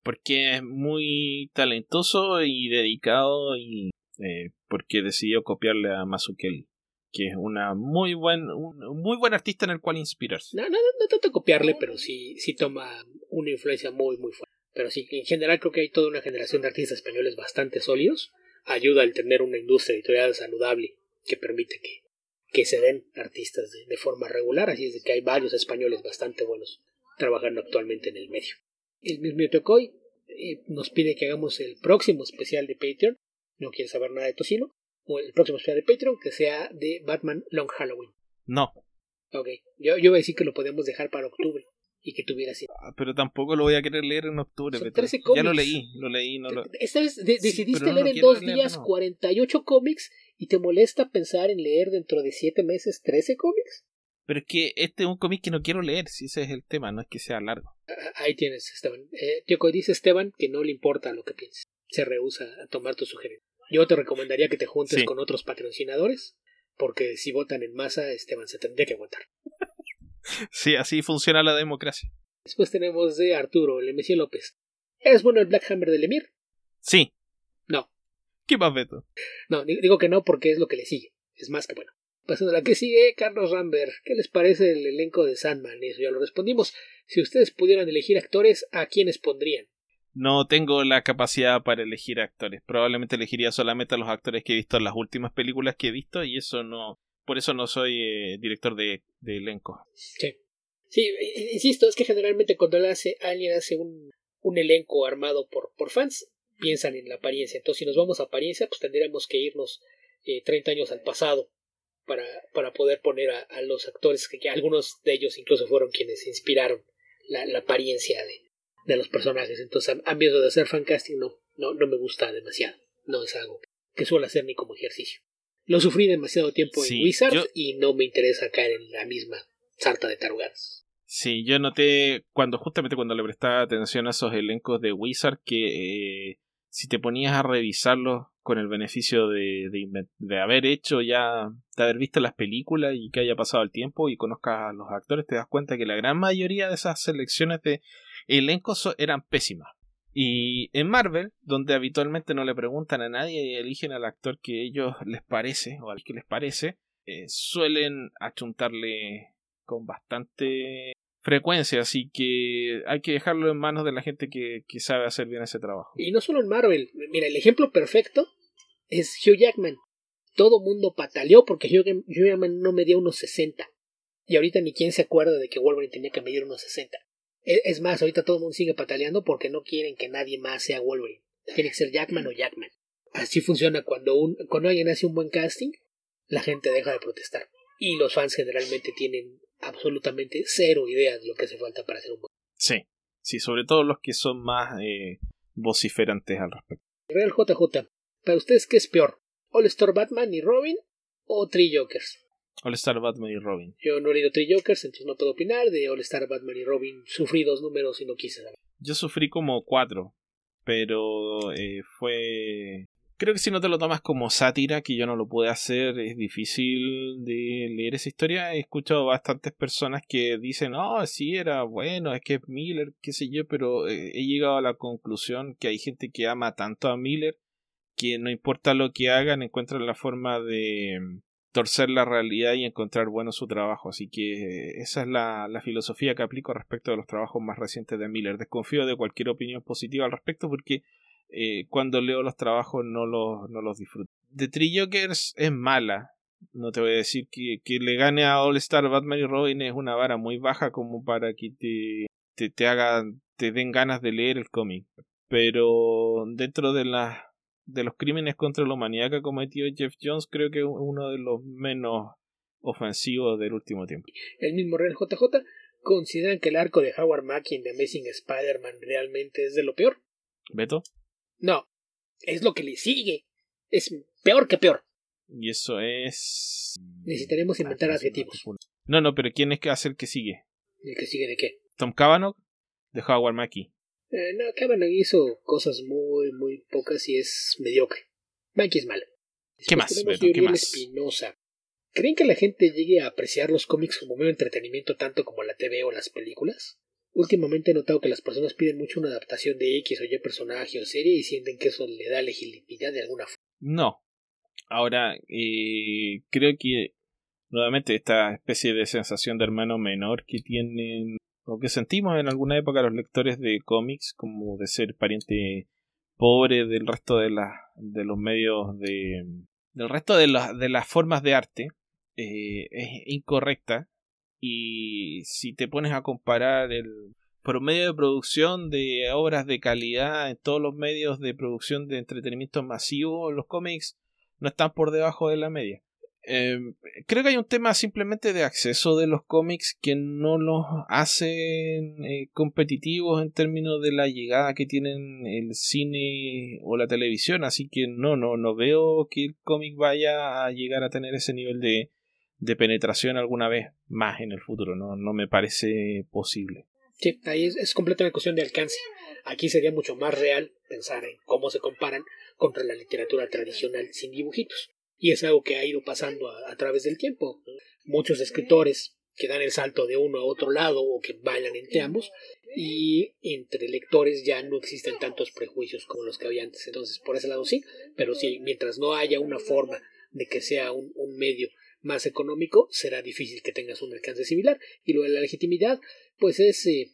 Porque es muy talentoso y dedicado y eh, porque decidió copiarle a Mazukeli que es una muy buen un muy buen artista en el cual inspirarse. No, no, no, tanto copiarle, pero sí, sí toma una influencia muy, muy fuerte. Pero sí, en general creo que hay toda una generación de artistas españoles bastante sólidos. Ayuda al tener una industria editorial saludable que permite que, que se den artistas de, forma regular. Así es que hay varios españoles bastante buenos trabajando actualmente en el medio. El mismo Yotokoy eh, nos pide que hagamos el próximo especial de Patreon. No quiere saber nada de Tocino o el próximo especial de Patreon que sea de Batman Long Halloween. No. Ok, yo, yo voy a decir que lo podemos dejar para octubre y que tuviera así. Ah, pero tampoco lo voy a querer leer en octubre. Ya lo leí, lo leí. No lo... Esta vez decidiste leer en dos días 48 cómics y te molesta pensar en leer dentro de 7 meses 13 cómics. Pero es que este es un cómic que no quiero leer, si ese es el tema, no es que sea largo. Ah, ah, ahí tienes, Esteban. Eh, dice Esteban que no le importa lo que pienses. Se rehúsa a tomar tu sugerencia. Yo te recomendaría que te juntes con otros patrocinadores, porque si votan en masa, Esteban se tendría que aguantar. Sí, así funciona la democracia. Después tenemos de Arturo, el Messi López. ¿Es bueno el Black Hammer del Emir? Sí. No. ¿Qué más, Beto? No, digo que no porque es lo que le sigue. Es más que bueno. Pasando a la que sigue, Carlos Rambert. ¿Qué les parece el elenco de Sandman? Eso ya lo respondimos. Si ustedes pudieran elegir actores, ¿a quiénes pondrían? No tengo la capacidad para elegir actores. Probablemente elegiría solamente a los actores que he visto en las últimas películas que he visto y eso no. Por eso no soy eh, director de, elenco. Sí. Sí, insisto, es que generalmente cuando alguien hace un, un elenco armado por, por fans, piensan en la apariencia. Entonces, si nos vamos a apariencia, pues tendríamos que irnos eh, 30 años al pasado para, para poder poner a, los actores, que, que, algunos de ellos incluso fueron quienes inspiraron la, la apariencia de, de los personajes. Entonces, a, mí eso de hacer fancasting no, no, no me gusta demasiado. No es algo que suelo hacer ni como ejercicio. Lo sufrí demasiado tiempo en Wizard y no me interesa caer en la misma sarta de tarugadas. Sí, yo noté cuando justamente cuando le prestaba atención a esos elencos de Wizard que eh, si te ponías a revisarlos con el beneficio de, de, de, haber hecho ya, de haber visto las películas y que haya pasado el tiempo y conozcas a los actores, te das cuenta que la gran mayoría de esas selecciones de elencos eran pésimas. Y en Marvel, donde habitualmente no le preguntan a nadie y eligen al actor que ellos les parece o al que les parece, eh, suelen achuntarle con bastante frecuencia, así que hay que dejarlo en manos de la gente que, sabe hacer bien ese trabajo. Y no solo en Marvel, mira, el ejemplo perfecto es Hugh Jackman. Todo mundo pataleó porque Hugh, Jackman no medía unos 60. Y ahorita ni quien se acuerda de que Wolverine tenía que medir unos 60. E, es más, ahorita todo el mundo sigue pataleando porque no quieren que nadie más sea Wolverine. Tiene que ser Jackman o Jackman. Así funciona cuando, un, cuando alguien hace un buen casting, la gente deja de protestar. Y los fans generalmente tienen absolutamente cero idea de lo que hace falta para hacer un buen. Sí, sí, sobre todo los que son más eh, vociferantes al respecto. Real JJ, ¿para ustedes qué es peor? ¿All Star Batman y Robin o Three Jokers? All Star Batman y Robin. Yo no he leído Three Jokers, entonces no puedo opinar. De All Star Batman y Robin sufrí dos números y no quise saber. Yo sufrí como cuatro, pero eh, fue... Creo que si no te lo tomas como sátira, que yo no lo pude hacer, es difícil de leer esa historia. He escuchado bastantes personas que dicen, oh, sí, era bueno, es que es Miller, qué sé yo, pero eh, he llegado a la conclusión que hay gente que ama tanto a Miller que no importa lo que hagan, encuentran la forma de torcer la realidad y encontrar bueno su trabajo. Así que esa es la, la, filosofía que aplico respecto de los trabajos más recientes de Miller. Desconfío de cualquier opinión positiva al respecto porque eh, cuando leo los trabajos no los, no los disfruto. The Three Jokers es mala. No te voy a decir que, que le gane a All Star Batman y Robin es una vara muy baja como para que te, te, te hagan, te den ganas de leer el cómic. Pero dentro de las de los crímenes contra la humanidad que ha cometido Jeff Jones, creo que es uno de los menos ofensivos del último tiempo. El mismo Real JJ consideran que el arco de Howard Mackie en The Amazing Spider-Man realmente es de lo peor. ¿Beto? No, es lo que le sigue. Es peor que peor. Y eso es. Necesitaremos inventar adjetivos. No, no, pero ¿quién es que hace el que sigue? ¿El que sigue de qué? Tom Cavanaugh de Howard Mackie. Eh, no, Kavanagh hizo cosas muy, muy pocas y es mediocre. Es malo. ¿Qué más? Beto, ¿qué más? Espinosa. ¿Creen que la gente llegue a apreciar los cómics como medio entretenimiento tanto como la TV o las películas? Últimamente he notado que las personas piden mucho una adaptación de X o Y personaje o serie y sienten que eso le da legitimidad de alguna forma. No. Ahora, eh, creo que nuevamente esta especie de sensación de hermano menor que tienen o que sentimos en alguna época los lectores de cómics como de ser pariente pobre del resto de, la, de los medios de del resto de, de las formas de arte eh, es incorrecta. Y si te pones a comparar el promedio de producción de obras de calidad en todos los medios de producción de entretenimiento masivo los cómics no están por debajo de la media eh, creo que hay un tema simplemente de acceso de los cómics que no los hacen eh, competitivos en términos de la llegada que tienen el cine o la televisión, así que no, no, no veo que el cómic vaya a llegar a tener ese nivel de, de penetración alguna vez más en el futuro, no, no me parece posible. Sí, ahí es, es completamente cuestión de alcance. Aquí sería mucho más real pensar en cómo se comparan contra la literatura tradicional sin dibujitos y es algo que ha ido pasando a, través del tiempo. Muchos escritores que dan el salto de uno a otro lado o que bailan entre ambos y entre lectores ya no existen tantos prejuicios como los que había antes. Entonces, por ese lado sí, pero sí, mientras no haya una forma de que sea un, un medio más económico, será difícil que tengas un alcance similar. Y lo de la legitimidad, pues es, eh,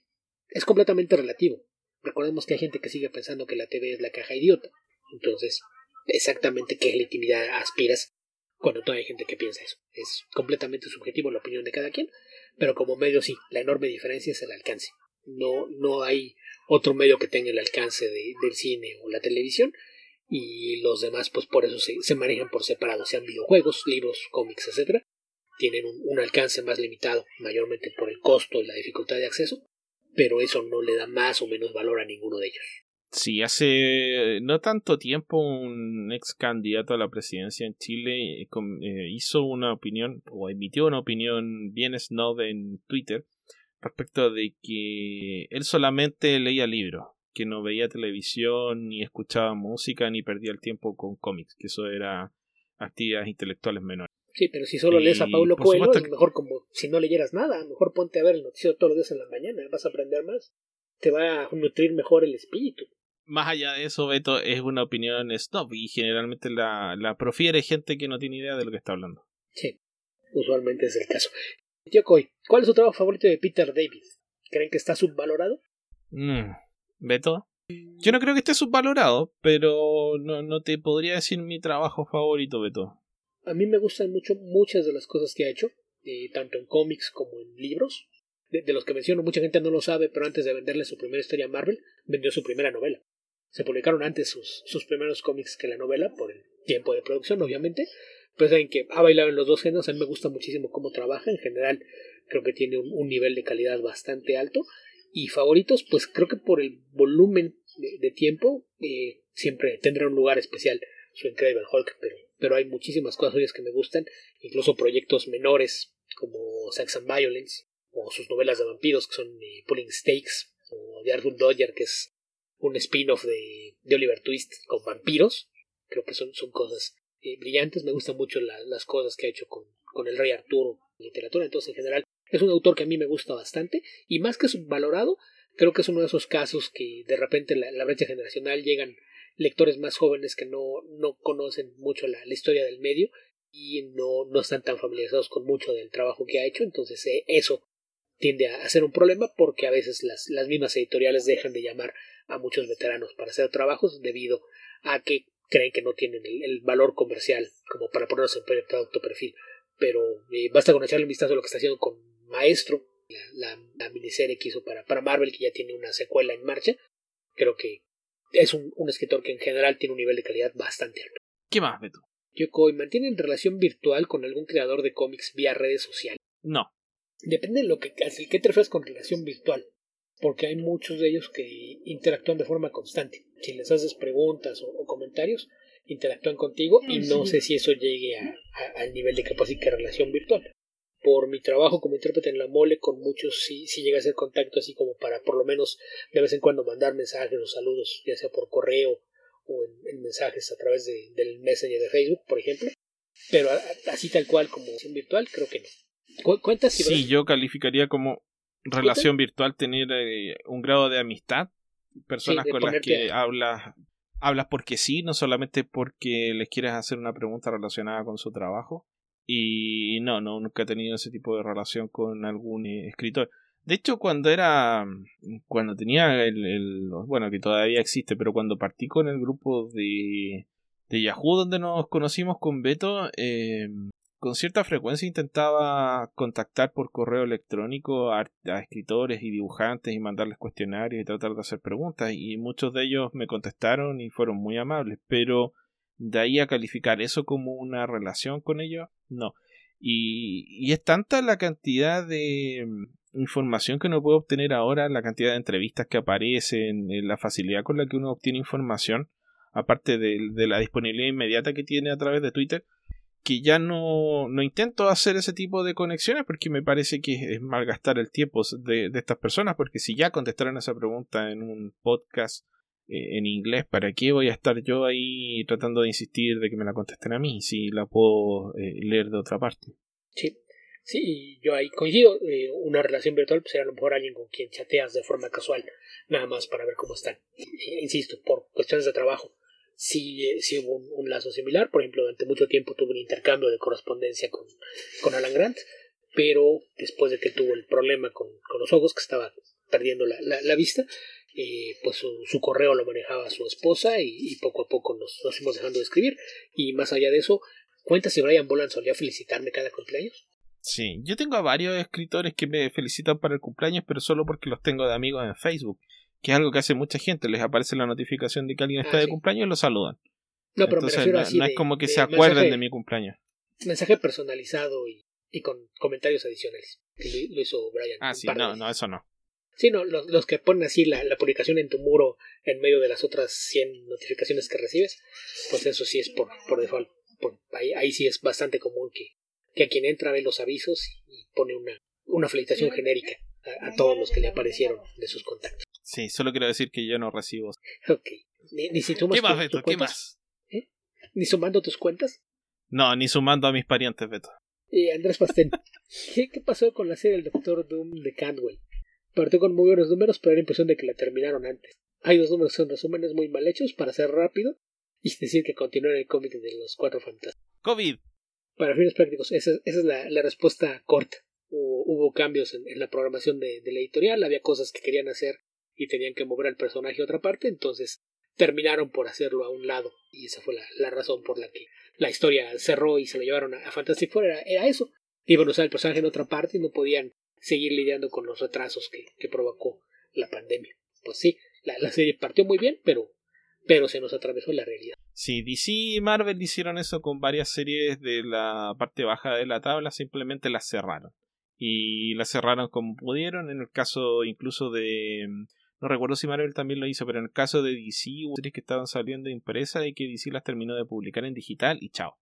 es completamente relativo. Recordemos que hay gente que sigue pensando que la TV es la caja idiota. Entonces, exactamente qué legitimidad aspiras cuando todavía hay gente que piensa eso. Es completamente subjetivo la opinión de cada quien, pero como medio sí, la enorme diferencia es el alcance. No, no hay otro medio que tenga el alcance de, del cine o la televisión y los demás pues por eso se, se manejan por separado, sean videojuegos, libros, cómics, etcétera, tienen un, un alcance más limitado, mayormente por el costo y la dificultad de acceso, pero eso no le da más o menos valor a ninguno de ellos. Sí, hace no tanto tiempo un ex candidato a la presidencia en Chile eh, eh, hizo una opinión o emitió una opinión bien snob en Twitter respecto de que él solamente leía libros, que no veía televisión, ni escuchaba música, ni perdía el tiempo con cómics, que eso era actividades intelectuales menores. Sí, pero si solo lees a Paulo Coelho, es mejor como si no leyeras nada, mejor ponte a ver el noticiero todos los días en la mañana, vas a aprender más, te va a nutrir mejor el espíritu más allá de eso, Beto, es una opinión stop y generalmente la, la profiere gente que no tiene idea de lo que está hablando. Sí, usualmente es el caso. Coy, ¿cuál es su trabajo favorito de Peter David? ¿Creen que está subvalorado? Mm, Beto. Yo no creo que esté subvalorado, pero no, no te podría decir mi trabajo favorito, Beto. A mí me gustan mucho muchas de las cosas que ha hecho, eh, tanto en cómics como en libros. De, de, los que menciono, mucha gente no lo sabe, pero antes de venderle su primera historia a Marvel, vendió su primera novela. Se publicaron antes sus, sus primeros cómics que la novela, por el tiempo de producción, obviamente. Pero saben que ha bailado en los dos géneros. A mí me gusta muchísimo cómo trabaja. En general, creo que tiene un, nivel de calidad bastante alto. Y favoritos, pues creo que por el volumen de, tiempo, eh, siempre tendrá un lugar especial su Incredible Hulk, pero pero hay muchísimas cosas suyas que me gustan, incluso proyectos menores como Sex and Violence, o sus novelas de vampiros que son eh, Pulling Stakes, o The Arthur Dodger, que es un spin-off de, de, Oliver Twist con vampiros. Creo que son, son cosas eh, brillantes. Me gustan mucho las cosas que ha hecho con, con el Rey Arturo en literatura. Entonces, en general, es un autor que a mí me gusta bastante. Y más que subvalorado, creo que es uno de esos casos que de repente la, la brecha generacional llegan lectores más jóvenes que no, no conocen mucho la, la, historia del medio y no, no están tan familiarizados con mucho del trabajo que ha hecho. Entonces, eh, eso tiende a ser un problema porque a veces las, las mismas editoriales dejan de llamar a muchos veteranos para hacer trabajos debido a que creen que no tienen el, valor comercial como para ponerse en de autoperfil. Pero eh, basta con echarle un vistazo a lo que está haciendo con Maestro, la, la, miniserie que hizo para, para, Marvel, que ya tiene una secuela en marcha. Creo que es un, un, escritor que en general tiene un nivel de calidad bastante alto. ¿Qué más, Beto? Yokoi, ¿mantienen relación virtual con algún creador de cómics vía redes sociales? No. Depende de lo que, qué te refieres con relación virtual, porque hay muchos de ellos que interactúan de forma constante. Si les haces preguntas o, comentarios, interactúan contigo y no sé si eso llegue a, al nivel de capacidad de relación virtual. Por mi trabajo como intérprete en la mole, con muchos sí, sí llega a ser contacto así como para por lo menos de vez en cuando mandar mensajes o saludos, ya sea por correo o en, mensajes a través de, del Messenger de Facebook, por ejemplo. Pero así tal cual como virtual, creo que no. ¿Cuántas Sí, yo calificaría como relación virtual tener eh, un grado de amistad, personas con las que hablas hablas porque sí, no solamente porque les quieres hacer una pregunta relacionada con su trabajo. Y no, no, nunca he tenido ese tipo de relación con algún eh, escritor. De hecho, cuando era. Cuando tenía el, el, Bueno, que todavía existe, pero cuando partí con el grupo de. De Yahoo, donde nos conocimos con Beto, eh, con cierta frecuencia intentaba contactar por correo electrónico a, escritores y dibujantes y mandarles cuestionarios y tratar de hacer preguntas y muchos de ellos me contestaron y fueron muy amables, pero de ahí a calificar eso como una relación con ellos, no. Y, y es tanta la cantidad de mm, información que uno puede obtener ahora, la cantidad de entrevistas que aparecen, eh, la facilidad con la que uno obtiene información, aparte de, de la disponibilidad inmediata que tiene a través de Twitter, que ya no, no intento hacer ese tipo de conexiones porque me parece que es malgastar el tiempo de, de estas personas porque si ya contestaron esa pregunta en un podcast eh, en inglés, ¿para qué voy a estar yo ahí tratando de insistir de que me la contesten a mí si la puedo eh, leer de otra parte? Sí, sí, yo ahí coincido. Eh, una relación virtual pues, será a lo mejor alguien con quien chateas de forma casual, nada más para ver cómo están. *laughs* insisto, por cuestiones de trabajo sí, hubo un, lazo similar. Por ejemplo, durante mucho tiempo tuvo un intercambio de correspondencia con, con Alan Grant, pero después de que tuvo el problema con, con los ojos, que estaba perdiendo la, la, vista, eh, pues su, su, correo lo manejaba su esposa y, poco a poco nos, nos fuimos dejando de escribir. Y más allá de eso, cuenta si Brian Boland solía felicitarme cada cumpleaños. Sí, yo tengo a varios escritores que me felicitan para el cumpleaños, pero solo porque los tengo de amigos en Facebook que es algo que hace mucha gente, les aparece la notificación de que alguien está ah, de cumpleaños y lo saludan. No, pero Entonces, no, es como que se acuerden de mi cumpleaños. Mensaje personalizado y, y con comentarios adicionales. Que lo, hizo Brian. Ah, sí, no, no, eso no. Sí, no, los, los que ponen así la, la, publicación en tu muro en medio de las otras 100 notificaciones que recibes, pues eso sí es por, por default. ahí, ahí, sí es bastante común que, que a quien entra ve los avisos y pone una, una felicitación genérica a, a todos los que le aparecieron de sus contactos. Sí, solo quiero decir que yo no recibo. Ok. Ni, si ¿Qué más, Beto? ¿Qué más? ¿Eh? ¿Ni sumando tus cuentas? No, ni sumando a mis parientes, Beto. Y Andrés Pastén. *laughs* ¿Qué, ¿Qué, pasó con la serie del Doctor Doom de Candwell? Partió con muy buenos números, pero era la impresión de que la terminaron antes. Hay dos números que son resúmenes muy mal hechos para ser rápido y *laughs* decir que continúa el cómic de los cuatro fantasmas. COVID. Para fines prácticos, esa, esa es la, la, respuesta corta. Hubo, hubo cambios en, en, la programación de, de la editorial, había cosas que querían hacer y tenían que mover al personaje a otra parte, entonces terminaron por hacerlo a un lado y esa fue la, razón por la que la historia cerró y se lo llevaron a, Fantastic Four, era, eso. Iban a usar el personaje en otra parte y no podían seguir lidiando con los retrasos que, que provocó la pandemia. Pues sí, la, la, serie partió muy bien, pero, pero se nos atravesó la realidad. Sí, DC y Marvel hicieron eso con varias series de la parte baja de la tabla, simplemente las cerraron. Y las cerraron como pudieron, en el caso incluso de no recuerdo si Marvel también lo hizo, pero en el caso de DC hubo series que estaban saliendo de impresa y que DC las terminó de publicar en digital y chao.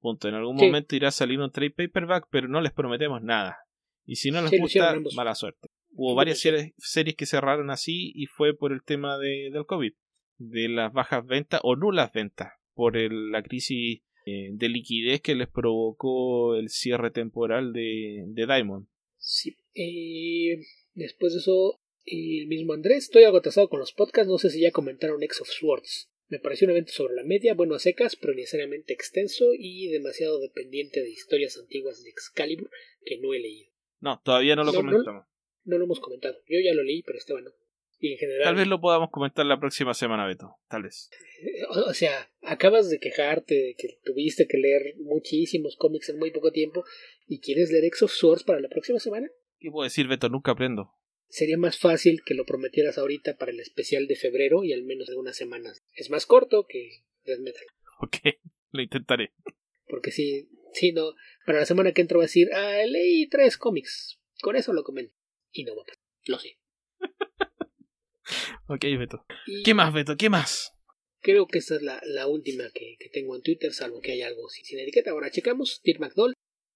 Punto. En algún Sí. momento irá a salir un trade paperback, pero no les prometemos nada. Y si no les Sí, gusta, mala suerte. Hubo varias series, series que cerraron así y fue por el tema de, del COVID, de las bajas ventas o nulas ventas, por el- la crisis eh, de liquidez que les provocó el cierre temporal de, de Diamond. Sí. Eh, después de eso, el mismo Andrés, estoy algo atrasado con los podcasts, no sé si ya comentaron X of Swords. Me pareció un evento sobre la media, bueno a secas, pero necesariamente extenso y demasiado dependiente de historias antiguas de Excalibur que no he leído. No, todavía no lo No, no- comentamos. No lo hemos comentado. Yo ya lo leí, pero Esteban no. Y en general. Tal vez lo podamos comentar la próxima semana, Beto. Tal vez. eh, O o sea, acabas de quejarte de que tuviste que leer muchísimos cómics en muy poco tiempo y quieres leer X of Swords para la próxima semana. ¿Qué puedo decir, Beto? Nunca aprendo. Sería más fácil que lo prometieras ahorita para el especial de febrero y al menos algunas semanas. Es más corto que Death Metal. Ok, *laughs* lo intentaré. Porque si, si no, para la semana que entra va a decir, ah, leí tres cómics. Con eso lo comento. Y no va a pasar. Lo sé. *laughs* Ok, Beto. Y ¿Qué más, Beto? ¿Qué más? Creo que esta es la, la última que, que tengo en Twitter, salvo que haya algo sin, sin etiqueta. Ahora checamos. Dear McDowell.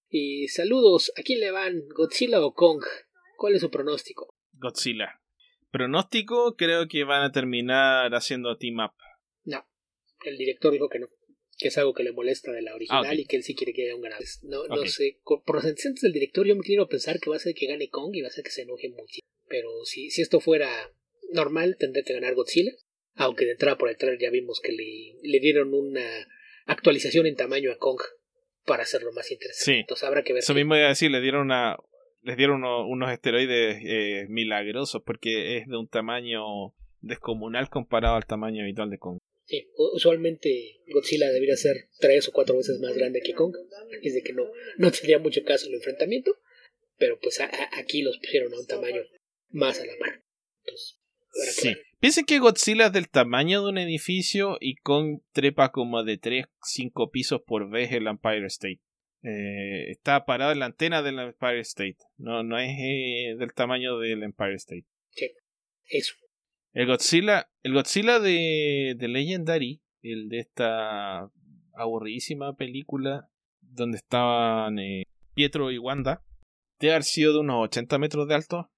Y saludos. ¿A quién le van? ¿Godzilla o Kong? ¿Cuál es su pronóstico? Godzilla. Pronóstico, creo que van a terminar haciendo team up. No. El director dijo que no. Que es algo que le molesta de la original Ah, y que él sí quiere que haya un ganador. No, no sé. Por los antecedentes del director, yo me quiero pensar que va a ser que gane Kong y va a ser que se enoje mucho. Pero si, si esto fuera normal, tendría que ganar Godzilla. Aunque de entrada por el trailer ya vimos que le, le dieron una actualización en tamaño a Kong para hacerlo más interesante. Sí. Entonces habrá que ver. Eso mismo iba a decir, le dieron una, les dieron uno- unos esteroides eh, milagrosos porque es de un tamaño descomunal comparado al tamaño habitual de Kong. Sí, usualmente Godzilla debería ser tres o cuatro veces más grande que Kong. Es de que no, no tendría mucho caso el enfrentamiento. Pero pues a- a- aquí los pusieron a un tamaño más a la par. Entonces, Sí. Piensen que Godzilla es del tamaño de un edificio y Kong trepa como de 3, 5 pisos por vez el Empire State. Eh, está parado en la antena del Empire State. No, no es eh, del tamaño del Empire State. Eso. El Godzilla, el Godzilla de, de Legendary, el de esta aburridísima película donde estaban eh, Pietro y Wanda, debe haber sido de unos 80 metros de alto,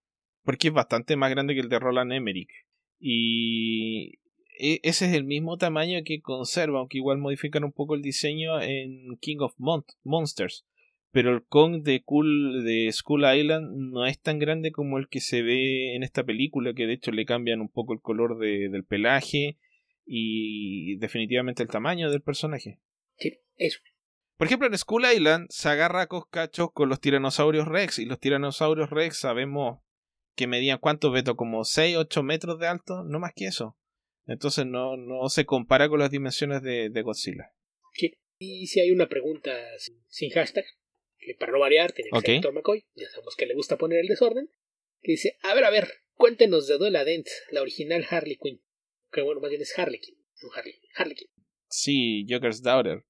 porque es bastante más grande que el de Roland Emmerich. Y ese es el mismo tamaño que conserva, aunque igual modifican un poco el diseño en King of Mon- Monsters. Pero el Kong de, cool, de Skull Island no es tan grande como el que se ve en esta película, que de hecho le cambian un poco el color de- del pelaje y definitivamente el tamaño del personaje. Sí, eso. Por ejemplo, en Skull Island se agarra a coscachos con los tiranosaurios Rex y los tiranosaurios Rex sabemos que medían cuánto, Beto, como 6, 8 metros de alto, no más que eso. Entonces no, no se compara con las dimensiones de, de Godzilla. Sí. Y si hay una pregunta sin, sin hashtag, que para no variar tiene que Ok. ser Héctor McCoy, ya sabemos que le gusta poner el desorden, que dice, a ver, a ver, cuéntenos de Duela Dent, la original Harley Quinn. Que bueno, más bien es Harley Quinn, no Harley, Harley Quinn. Sí, Joker's Daughter,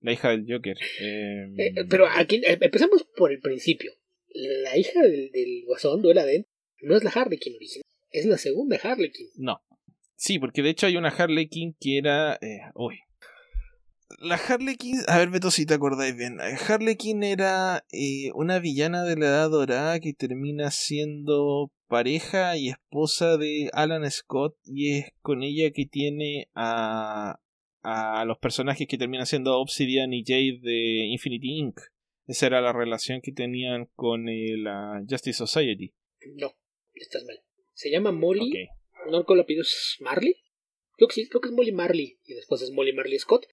la hija del Joker. Eh, Eh, pero aquí, eh, empecemos por el principio. La hija del, del guasón, Duela Dent, no es la Harley Quinn original, es la segunda Harley Quinn. No. Sí, porque de hecho hay una Harley Quinn que era. Eh, uy. La Harley Quinn. A ver, Beto, si te acordáis bien. Harley Quinn era eh, una villana de la Edad Dorada que termina siendo pareja y esposa de Alan Scott. Y es con ella que tiene a. a los personajes que terminan siendo Obsidian y Jade de Infinity Inc. Esa era la relación que tenían con eh, la Justice Society. No, estás mal. Se llama Molly. No recuerdo el apellido, ¿es Marley? Creo que sí, creo que es Molly Marley, y después es Molly Marley Scott.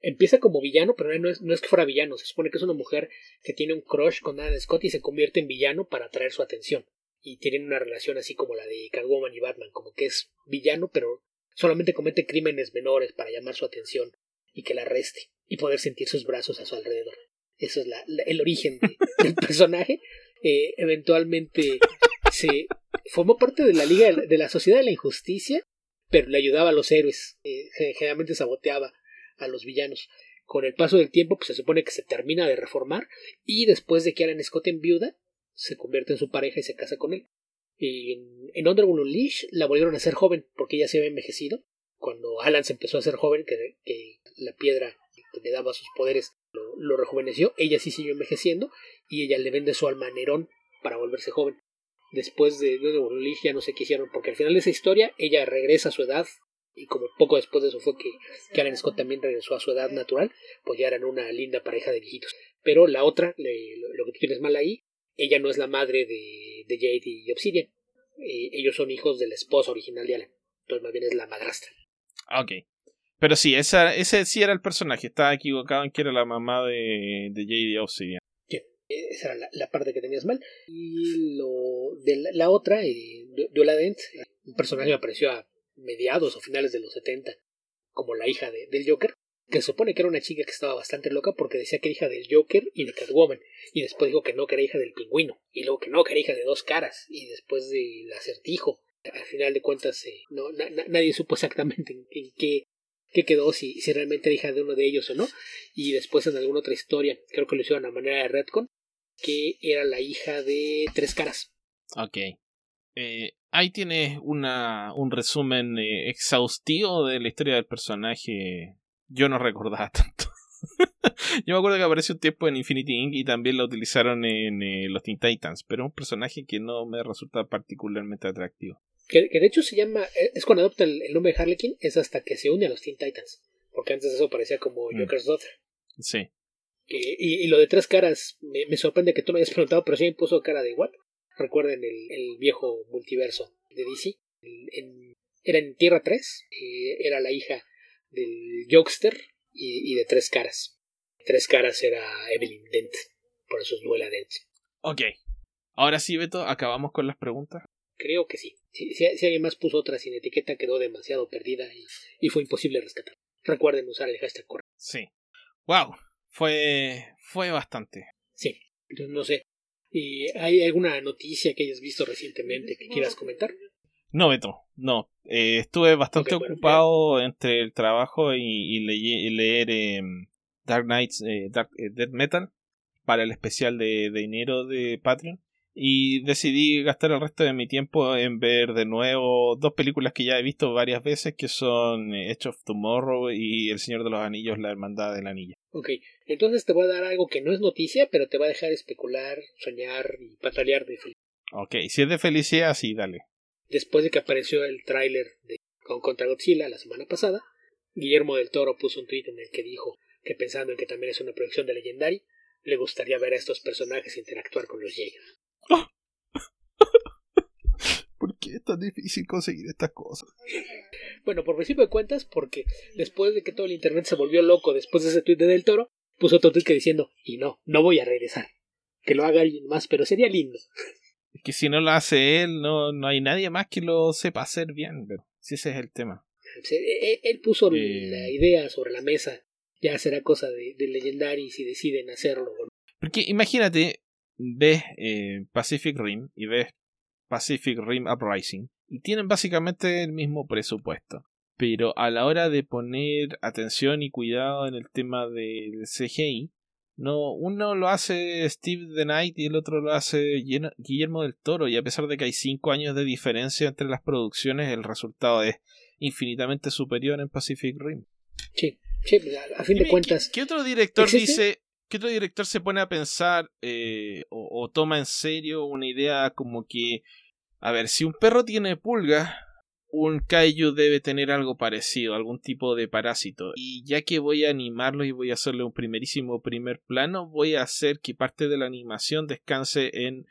Empieza como villano, pero no es, no es que fuera villano, se supone que es una mujer que tiene un crush con Alan Scott y se convierte en villano para atraer su atención. Y tienen una relación así como la de Catwoman y Batman, como que es villano, pero solamente comete crímenes menores para llamar su atención y que la arreste y poder sentir sus brazos a su alrededor. Eso es la, la- el origen de- del *laughs* personaje. Eh, eventualmente se formó parte de la Liga de la Sociedad de la Injusticia, pero le ayudaba a los héroes. eh, ge- generalmente saboteaba a los villanos. Con el paso del tiempo, pues se supone que se termina de reformar y después de que Alan Scott enviuda, se convierte en su pareja y se casa con él. Y en, en Underworld la volvieron a hacer joven porque ella se había envejecido. Cuando Alan se empezó a hacer joven, que, la piedra que le daba sus poderes lo, rejuveneció, ella sí siguió envejeciendo y ella le vende su alma Nerón para volverse joven. Después de, de, ya no sé qué hicieron, porque al final de esa historia ella regresa a su edad y como poco después de eso fue que, que Scott también regresó a su edad natural, pues ya eran una linda pareja de viejitos. Pero la otra, lo, que tú tienes mal ahí, ella no es la madre de, de Jade y Obsidian. Eh, ellos son hijos de la esposa original de Alan. Entonces más bien es la madrastra. Ok. Pero sí, esa, ese sí era el personaje. Estaba equivocado en que era la mamá de, de Jade y esa era la, parte que tenías mal. Y lo de la, otra, eh, Duela Dent, un personaje que apareció a mediados o finales de los 70 como la hija de, del Joker, que se supone que era una chica que estaba bastante loca porque decía que era hija del Joker y de Catwoman, y después dijo que no, que era hija del pingüino, y luego que no, que era hija de dos caras, y después del acertijo. Al final de cuentas, eh, no, nadie supo exactamente en, qué, qué, quedó, si, si realmente era hija de uno de ellos o no, y después en alguna otra historia, creo que lo hicieron a manera de Redcon, que era la hija de tres caras. Ok. Eh, ahí tienes una, un resumen eh, exhaustivo de la historia del personaje. Yo no recordaba *laughs* tanto. Yo me acuerdo que apareció un tiempo en Infinity Inc. y también lo utilizaron en eh, los Teen Titans, pero es un personaje que no me resulta particularmente atractivo. Que, de hecho se llama, es cuando adopta el, nombre de Harlequin, es hasta que se une a los Teen Titans, porque antes eso parecía como mm. Joker's Daughter. Sí. Y, lo de tres caras, me, sorprende que tú me hayas preguntado, pero sí me puso cara de what. Recuerden el, viejo multiverso de DC. era en Tierra 3, eh, era la hija del Jokester y, de Tres Caras. Tres Caras era Evelyn Dent, por eso es Duela Dent. Ok. Ahora sí, Beto, acabamos con las preguntas. Creo que sí. Si, alguien más puso otra sin etiqueta, quedó demasiado perdida y, fue imposible rescatar. Recuerden usar el hashtag correcto. Sí. Wow. Fue, fue bastante. Sí. Entonces, no sé. ¿Y ¿Hay alguna noticia que hayas visto recientemente que quieras comentar? No, Beto, no. Eh, estuve bastante ocupado entre el trabajo y, leer em, Dark Knights, eh, Dark, eh, Metal para el especial de, de, enero de Patreon. Y decidí gastar el resto de mi tiempo en ver de nuevo dos películas que ya he visto varias veces, que son Edge of Tomorrow y El Señor de los Anillos, La Hermandad del Anillo. Ok, entonces te voy a dar algo que no es noticia, pero te va a dejar especular, soñar y patalear de felicidad. Ok, si es de felicidad, sí, dale. Después de que apareció el tráiler de con contra Godzilla la semana pasada, Guillermo del Toro puso un tweet en el que dijo que pensando en que también es una producción de Legendary, le gustaría ver a estos personajes interactuar con los Jaegers. *laughs* ¿Por qué es tan difícil conseguir estas cosas? Bueno, por principio de cuentas, porque después de que todo el internet se volvió loco después de ese tweet de Del Toro, puso otro tweet que diciendo, y no, no voy a regresar. Que lo haga alguien más, pero sería lindo. Es que si no lo hace él, no, no hay nadie más que lo sepa hacer bien, pero si ese es el tema. E, e, él, puso eh, la idea sobre la mesa, ya será cosa de, de Legendary si deciden hacerlo. Porque imagínate, ves eh, Pacific Rim y ves Pacific Rim Uprising y tienen básicamente el mismo presupuesto. Pero a la hora de poner atención y cuidado en el tema del CGI, no, uno lo hace Steve the Knight y el otro lo hace Guillermo del Toro. Y a pesar de que hay cinco años de diferencia entre las producciones, el resultado es infinitamente superior en Pacific Rim. Sí, sí a fin de cuentas. ¿Qué, otro director dice ¿Qué otro director se pone a pensar eh, o, toma en serio una idea como que, a ver, si un perro tiene pulga, un kaiju debe tener algo parecido, algún tipo de parásito. Y ya que voy a animarlo y voy a hacerle un primerísimo primer plano, voy a hacer que parte de la animación descanse en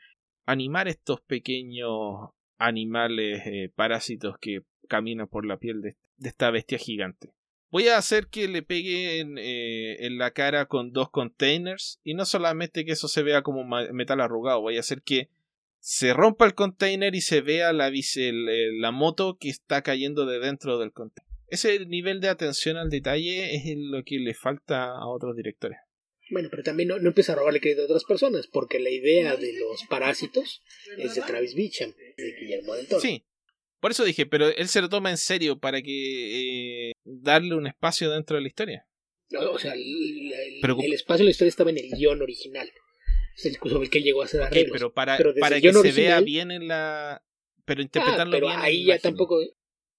animar estos pequeños animales eh, parásitos que caminan por la piel de esta bestia gigante. Voy a hacer que le pegue eh, en, la cara con dos containers y no solamente que eso se vea como metal arrugado, voy a hacer que se rompa el container y se vea la, la moto que está cayendo de dentro del container. Ese nivel de atención al detalle es lo que le falta a otros directores. Bueno, pero también no, empieza a robarle crédito a otras personas, porque la idea de los parásitos es de Travis Beecham, de Guillermo del Toro. Sí, por eso dije, pero él se lo toma en serio para que eh, darle un espacio dentro de la historia. o sea, el, espacio de la historia estaba en el guion original. Sobre el que llegó a ser arreglos. pero para, para que se vea bien en la... Pero interpretarlo ah, pero bien. Ahí ya tampoco...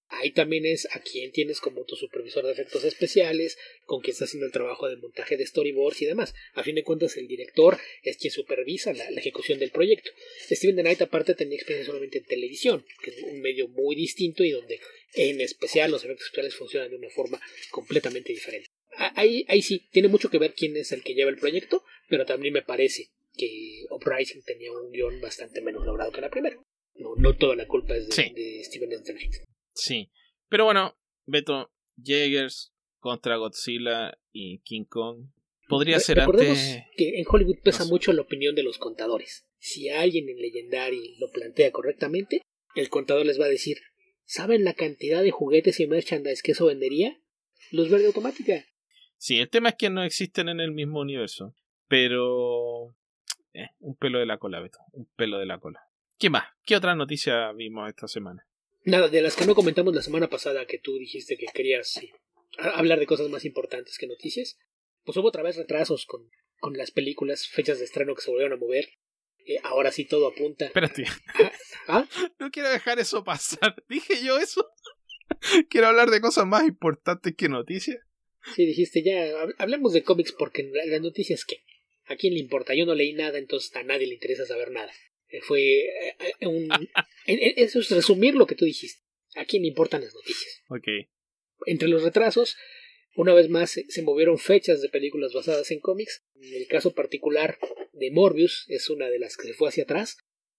ahí también es a quien tienes como tu supervisor de efectos especiales, con quien está haciendo el trabajo de montaje de storyboards y demás. A fin de cuentas, el director es quien supervisa la, ejecución del proyecto. Steven The Knight, aparte, tenía experiencia solamente en televisión, que es un medio muy distinto y donde, en especial, los efectos especiales funcionan de una forma completamente diferente. Ahí, ahí sí, tiene mucho que ver quién es el que lleva el proyecto, pero también me parece que Uprising tenía un guion bastante menos logrado que la primera. No, no toda la culpa es de, Steven The Knight. Sí, pero bueno, Beto, Jaegers contra Godzilla y King Kong. Podría ser antes. que en Hollywood pesa mucho la opinión de los contadores. Si alguien en Legendary lo plantea correctamente, el contador les va a decir: ¿Saben la cantidad de juguetes y merchandise que eso vendería? Luz verde automática. Sí, el tema es que no existen en el mismo universo. Pero. Eh, un pelo de la cola, Beto. Un pelo de la cola. ¿Qué más? ¿Qué otra noticia vimos esta semana? Nada, de las que no comentamos la semana pasada que tú dijiste que querías hablar de cosas más importantes que noticias, pues hubo otra vez retrasos con, con las películas, fechas de estreno que se volvieron a mover. Eh, ahora sí todo apunta. Espérate. ¿Ah? *laughs* No quiero dejar eso pasar. *laughs* ¿Dije yo eso? *laughs* quiero hablar de cosas más importantes que noticias. Sí, dijiste ya, hablemos de cómics porque las noticias que a quién le importa. Yo no leí nada, entonces a nadie le interesa saber nada. Eh, fue eh, un... *laughs* eso es resumir lo que tú dijiste. ¿A quién le importan las noticias? Ok. Entre los retrasos, una vez más se, movieron fechas de películas basadas en cómics. En el caso particular de Morbius es una de las que se fue hacia atrás.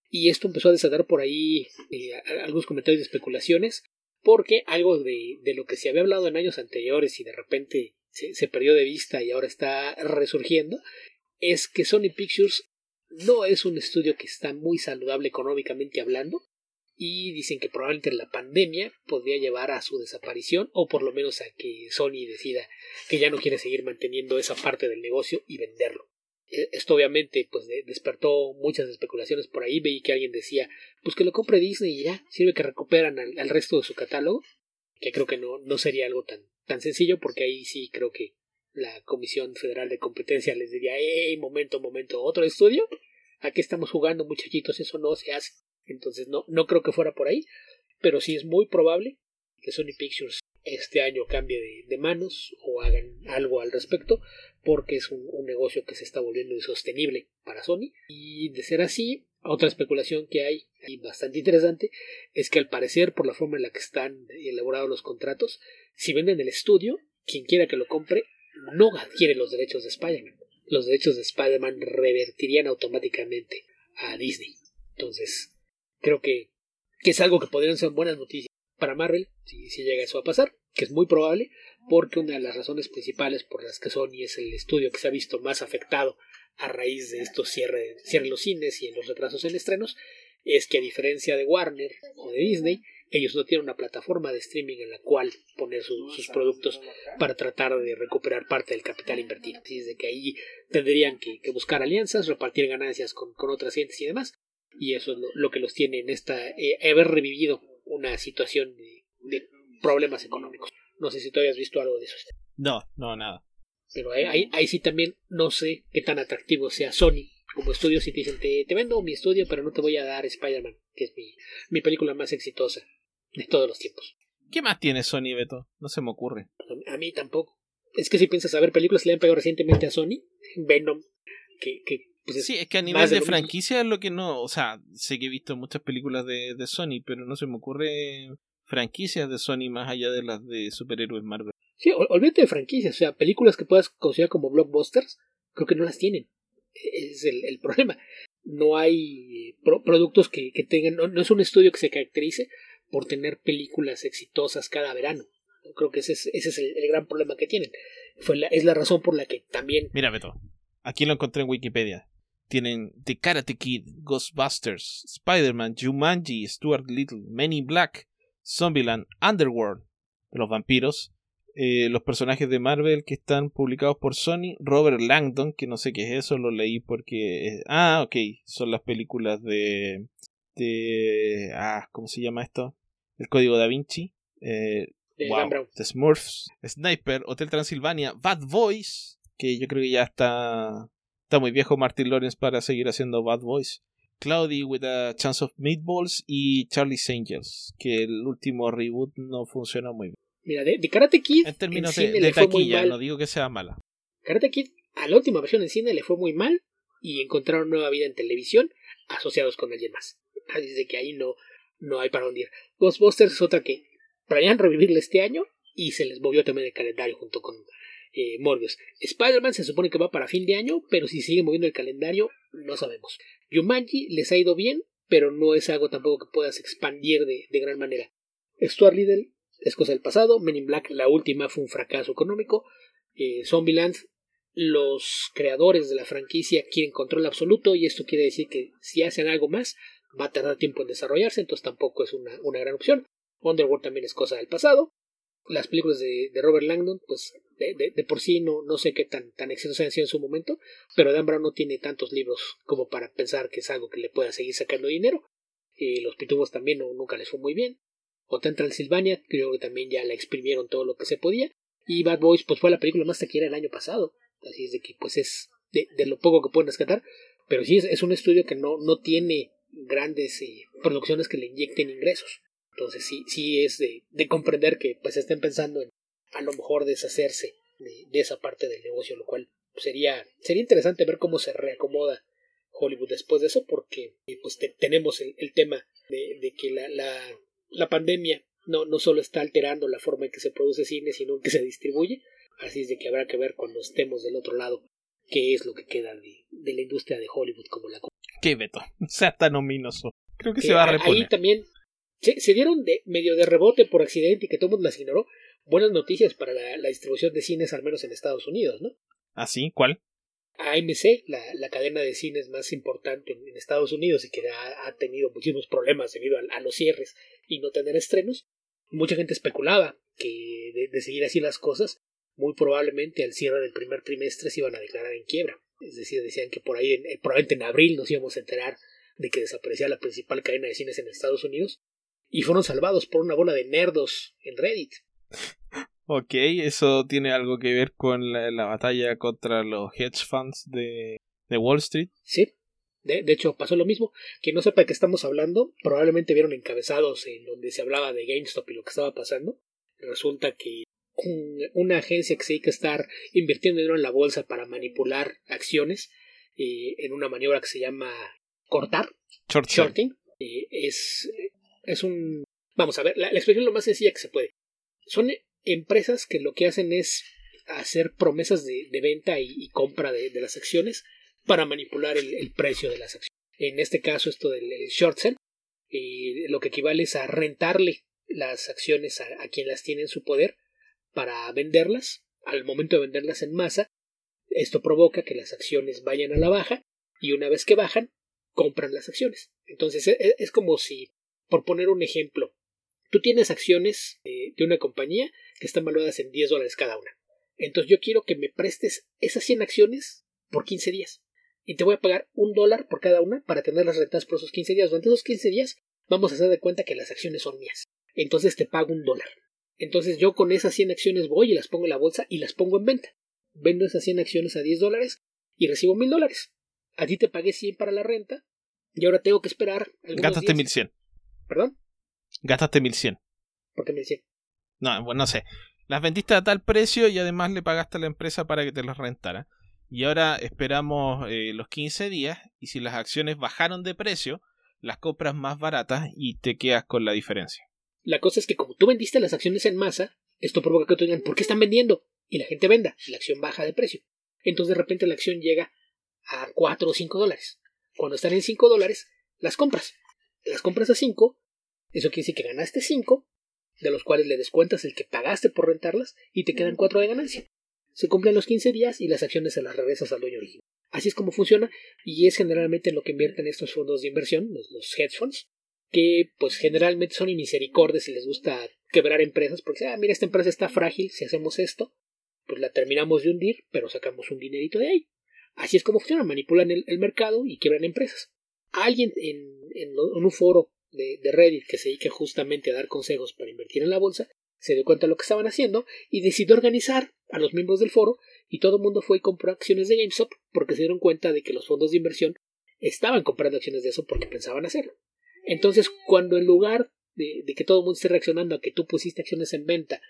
Y esto empezó a desatar por ahí eh, algunos comentarios de especulaciones. Porque algo de, de, lo que se había hablado en años anteriores y de repente se, se perdió de vista y ahora está resurgiendo es que Sony Pictures no es un estudio que está muy saludable económicamente hablando y dicen que probablemente la pandemia podría llevar a su desaparición o por lo menos a que Sony decida que ya no quiere seguir manteniendo esa parte del negocio y venderlo. E, esto obviamente pues despertó muchas especulaciones por ahí, veí que alguien decía pues que lo compre Disney y ya sirve que recuperan al, resto de su catálogo, que creo que no, no sería algo tan, tan sencillo porque ahí sí creo que la Comisión Federal de Competencia les diría, hey, momento, momento, otro estudio, aquí estamos jugando muchachitos, eso no se hace. Entonces no, no creo que fuera por ahí, pero sí es muy probable que Sony Pictures este año cambie de, manos o hagan algo al respecto, porque es un, negocio que se está volviendo insostenible para Sony. Y de ser así, otra especulación que hay y bastante interesante es que al parecer, por la forma en la que están elaborados los contratos, si venden el estudio, quien quiera que lo compre no adquiere los derechos de Spider-Man. Los derechos de Spider-Man revertirían automáticamente a Disney. Entonces, creo que, que es algo que podrían ser buenas noticias para Marvel, si, llega eso a pasar, que es muy probable, porque una de las razones principales por las que Sony es el estudio que se ha visto más afectado a raíz de estos cierres cierre los cines y en los retrasos en estrenos, es que a diferencia de Warner o de Disney, ellos no tienen una plataforma de streaming en la cual poner sus productos para tratar de recuperar parte del capital invertido. Así es de que ahí tendrían que, buscar alianzas, repartir ganancias con, otras gentes y demás. Y eso es lo, que los tiene en esta, eh, haber revivido una situación de, problemas económicos. No sé si tú hayas visto algo de eso. No, no, nada. Pero ahí, ahí, sí también no sé qué tan atractivo sea Sony como estudio si te dicen te, vendo mi estudio pero no te voy a dar Spider-Man, que es mi, mi película más exitosa de todos los tiempos. ¿Qué más tiene Sony, Beto? No se me ocurre. A mí tampoco. Es que si piensas a ver películas que le han pegado recientemente a Sony, Venom, que... que pues sí, es que a nivel de, franquicia es lo que no... O sea, sé que he visto muchas películas de, de Sony, pero no se me ocurre franquicias de Sony más allá de las de superhéroes Marvel. Sí, olvídate de franquicias, o sea, películas que puedas considerar como blockbusters, creo que no las tienen. E-, es el, el *laughs* problema. No hay productos que, que tengan, no, es un estudio que se caracterice por tener películas exitosas cada verano. Creo que ese es, ese es el, gran problema que tienen. Fue es la razón por la que también. Mira, Beto, aquí lo encontré en Wikipedia. Tienen The Karate Kid, Ghostbusters, Spider-Man, Jumanji, Stuart Little, Many Black, Zombieland, Underworld, los vampiros, eh, los personajes de Marvel que están publicados por Sony, Robert Langdon, que no sé qué es eso, lo leí porque... ah, ok, son las películas de... de... ah, ¿cómo se llama esto? El Código Da Vinci, eh, The Smurfs, Sniper, Hotel Transilvania, Bad Boys, que yo creo que ya está, está muy viejo Martin Lawrence para seguir haciendo Bad Boys. Cloudy with a Chance of Meatballs y Charlie's Angels, que el último reboot no funciona muy bien. Mira, de, Karate Kid. En términos de, taquilla, no digo que sea mala. Karate Kid, a la última versión en cine le fue muy mal y encontraron nueva vida en televisión asociados con alguien más. Así de que ahí no, no hay para hundir. Ghostbusters es otra que planean revivirle este año y se les movió también el calendario junto con eh, Morbius. Spider-Man se supone que va para fin de año, pero si sigue moviendo el calendario, no sabemos. Yumanji les ha ido bien, pero no es algo tampoco que puedas expandir de, gran manera. Stuart Little es cosa del pasado. Men in Black, la última, fue un fracaso económico. Eh, Zombieland, los creadores de la franquicia quieren control absoluto y esto quiere decir que si hacen algo más va a tardar tiempo en desarrollarse, entonces tampoco es una, una gran opción. Underworld también es cosa del pasado las películas de, Robert Langdon, pues de, de, por sí no, no sé qué tan, tan exitosas han sido en su momento, pero Dan Brown no tiene tantos libros como para pensar que es algo que le pueda seguir sacando dinero. Y los pitubos también no, nunca les fue muy bien. Hotel Transilvania, creo que también ya la exprimieron todo lo que se podía. Y Bad Boys, pues fue la película más taquillera el año pasado. Así es de que, pues es de, de lo poco que pueden rescatar. Pero sí es, es un estudio que no, no tiene grandes eh, producciones que le inyecten ingresos. Entonces sí, sí es de, de comprender que pues estén pensando en a lo mejor deshacerse de, esa parte del negocio, lo cual sería, sería interesante ver cómo se reacomoda Hollywood después de eso, porque eh, pues tenemos el, tema de, que la, la, la, pandemia no, no solo está alterando la forma en que se produce cine, sino en que se distribuye, así es de que habrá que ver cuando estemos del otro lado qué es lo que queda de, de la industria de Hollywood como la Qué veto, *laughs* sea tan ominoso. Creo que, se va a reponer. Ahí también se, dieron de medio de rebote por accidente y que todo las ignoró. Buenas noticias para la, distribución de cines, al menos en Estados Unidos, ¿no? ¿Ah, sí? ¿Cuál? AMC, la, la cadena de cines más importante en, Estados Unidos y que ha, tenido muchísimos problemas debido a, los cierres y no tener estrenos. Mucha gente especulaba que de, seguir así las cosas, muy probablemente al cierre del primer trimestre se iban a declarar en quiebra. Es decir, decían que por ahí, probablemente en abril nos íbamos a enterar de que desaparecía la principal cadena de cines en Estados Unidos y fueron salvados por una bola de nerdos en Reddit. Ok, eso tiene algo que ver con la, batalla contra los hedge funds de, de Wall Street. Sí, de, de, hecho pasó lo mismo. Quien no sepa de qué estamos hablando, probablemente vieron encabezados en donde se hablaba de GameStop y lo que estaba pasando. Resulta que una agencia que se dedica a estar invirtiendo dinero en la bolsa para manipular acciones eh, en una maniobra que se llama cortar, shorting, eh, es es un... Vamos a ver, la, expresión lo más sencilla que se puede. Son empresas que lo que hacen es hacer promesas de, venta y, compra de, las acciones para manipular el, precio de las acciones. En este caso, esto del short sell, eh, lo que equivale es a rentarle las acciones a, a, quien las tiene en su poder para venderlas. Al momento de venderlas en masa, esto provoca que las acciones vayan a la baja y una vez que bajan, compran las acciones. Entonces e, e, es como si por poner un ejemplo, tú tienes acciones de, una compañía que están valuadas en 10 dólares cada una. Entonces yo quiero que me prestes esas 100 acciones por 15 días. Y te voy a pagar un dólar por cada una para tenerlas rentadas por esos 15 días. Durante esos 15 días vamos a hacer de cuenta que las acciones son mías. Entonces te pago un dólar. Entonces yo con esas 100 acciones voy y las pongo en la bolsa y las pongo en venta. Vendo esas 100 acciones a 10 dólares y recibo 1000 dólares. A ti te pagué 100 para la renta y ahora tengo que esperar. Gástate 1100. ¿Perdón? Gastaste 1100. ¿Por qué 1100? No, bueno, no sé. Las vendiste a tal precio y además le pagaste a la empresa para que te las rentara. Y ahora esperamos eh, los 15 días y si las acciones bajaron de precio, las compras más baratas y te quedas con la diferencia. La cosa es que como tú vendiste las acciones en masa, esto provoca que te digan, ¿por qué están vendiendo? Y la gente venda, la acción baja de precio. Entonces de repente la acción llega a 4 o 5 dólares. Cuando están en 5 dólares, las compras. Las compras a 5 eso quiere decir que ganaste 5, de los cuales le descuentas el que pagaste por rentarlas y te quedan 4 de ganancia. Se cumplen los 15 días y las acciones se las regresas al dueño original. Así es como funciona y es generalmente lo que invierten estos fondos de inversión, los, hedge funds, que pues generalmente son inmisericordes y les gusta quebrar empresas porque, ah, mira, esta empresa está frágil, si hacemos esto, pues la terminamos de hundir, pero sacamos un dinerito de ahí. Así es como funciona, manipulan el, mercado y quiebran empresas. Alguien en, en un foro de, Reddit que se dedica justamente a dar consejos para invertir en la bolsa, se dio cuenta de lo que estaban haciendo y decidió organizar a los miembros del foro y todo el mundo fue y compró acciones de GameStop porque se dieron cuenta de que los fondos de inversión estaban comprando acciones de eso porque pensaban hacerlo. Entonces, cuando en lugar de, que todo el mundo esté reaccionando a que tú pusiste acciones en venta,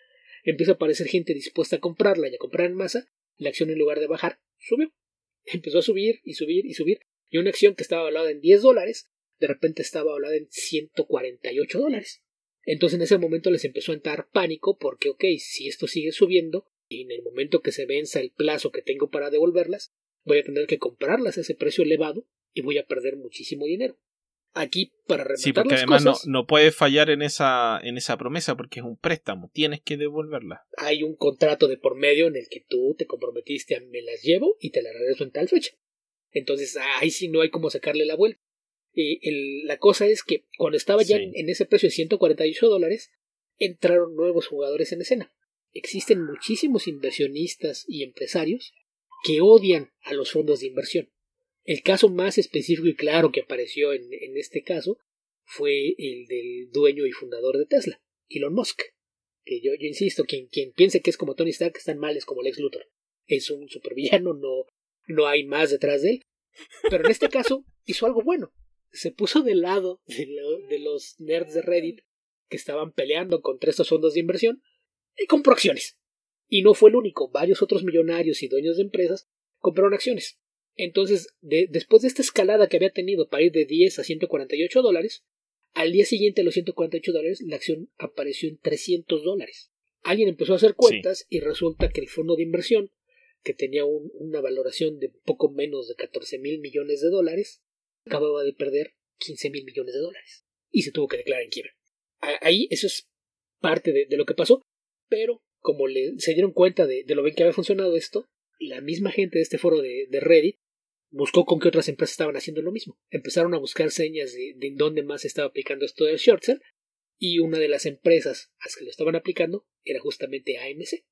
empieza a aparecer gente dispuesta a comprarla y a comprar en masa, la acción en lugar de bajar, subió. *laughs* Empezó a subir y subir y subir. Y una acción que estaba valorada en 10 dólares, de repente estaba valorada en 148 dólares. Entonces en ese momento les empezó a entrar pánico porque, ok, si esto sigue subiendo, y en el momento que se venza el plazo que tengo para devolverlas, voy a tener que comprarlas a ese precio elevado y voy a perder muchísimo dinero. Aquí, para rematar Sí, porque además no, no puedes fallar en esa, en esa promesa porque es un préstamo, tienes que devolverla. Hay un contrato de por medio en el que tú te comprometiste a me las llevo y te las regreso en tal fecha. Entonces, ahí sí no hay como sacarle la vuelta. Y la cosa es que cuando estaba ya en, ese precio de 148 dólares, entraron nuevos jugadores en escena. Existen muchísimos inversionistas y empresarios que odian a los fondos de inversión. El caso más específico y claro que apareció en, este caso fue el del dueño y fundador de Tesla, Elon Musk. Que yo, insisto, quien, quien piense que es como Tony Stark están mal es como Lex Luthor. Es un supervillano, *laughs* no, no hay más detrás de él. Pero en este caso hizo algo bueno. Se puso del lado de, de los nerds de Reddit que estaban peleando contra estos fondos de inversión y compró acciones. Y no fue el único, varios otros millonarios y dueños de empresas compraron acciones. Entonces, después de esta escalada que había tenido para ir de 10 a 148 dólares, al día siguiente de los 148 dólares, la acción apareció en 300 dólares. Alguien empezó a hacer cuentas y resulta que el fondo de inversión, que tenía una valoración de poco menos de 14 mil millones de dólares, acababa de perder 15 mil millones de dólares y se tuvo que declarar en quiebra. Ahí eso es parte de, lo que pasó, pero como le, se dieron cuenta de, lo bien que había funcionado esto, la misma gente de este foro de, Reddit buscó con qué otras empresas estaban haciendo lo mismo. Empezaron a buscar señas de, de dónde más se estaba aplicando esto del short sell y una de las empresas a las que lo estaban aplicando era justamente AMC.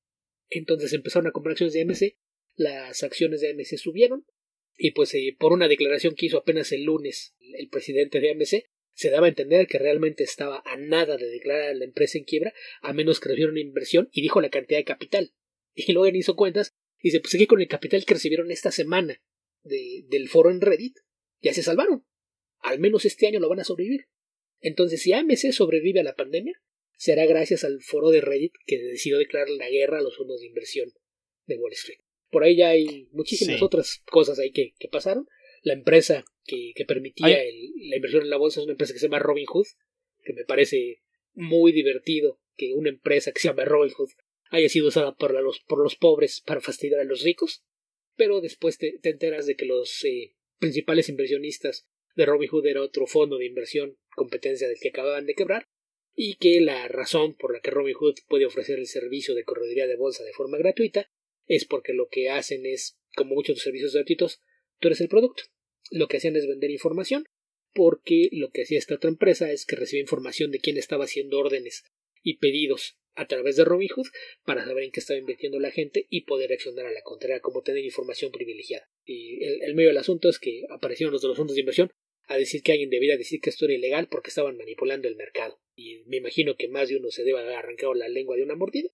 Entonces empezaron a comprar acciones de AMC, las acciones de AMC subieron y pues eh, por una declaración que hizo apenas el lunes el presidente de AMC se daba a entender que realmente estaba a nada de declarar a la empresa en quiebra a menos que recibiera una inversión y dijo la cantidad de capital. *laughs* Y luego hizo cuentas y se pues que con el capital que recibieron esta semana de, del foro en Reddit, ya se salvaron. Al menos este año lo van a sobrevivir. Entonces, si AMC sobrevive a la pandemia, será gracias al foro de Reddit que decidió declarar la guerra a los fondos de inversión de Wall Street. Por ahí ya hay muchísimas otras cosas ahí que, que, pasaron. La empresa que, que permitía la inversión en la bolsa es una empresa que se llama Robinhood, que me parece muy divertido que una empresa que se llama Robinhood haya sido usada por los, por los pobres para fastidiar a los ricos, pero después te, enteras de que los eh, principales inversionistas de Robinhood era otro fondo de inversión, competencia del que acababan de quebrar, y que la razón por la que Robinhood puede ofrecer el servicio de correduría de bolsa de forma gratuita es porque lo que hacen es, como muchos servicios gratuitos, tú eres el producto. Lo que hacían es vender información, porque lo que hacía esta otra empresa es que recibía información de quién estaba haciendo órdenes y pedidos a través de Robinhood para saber en qué estaba invirtiendo la gente y poder accionar a la contraria, como tener información privilegiada. Y el, medio del asunto es que aparecieron los de los fondos de inversión a decir que alguien debía decir que esto era ilegal porque estaban manipulando el mercado. Y me imagino que más de uno se debe haber arrancado la lengua de una mordida.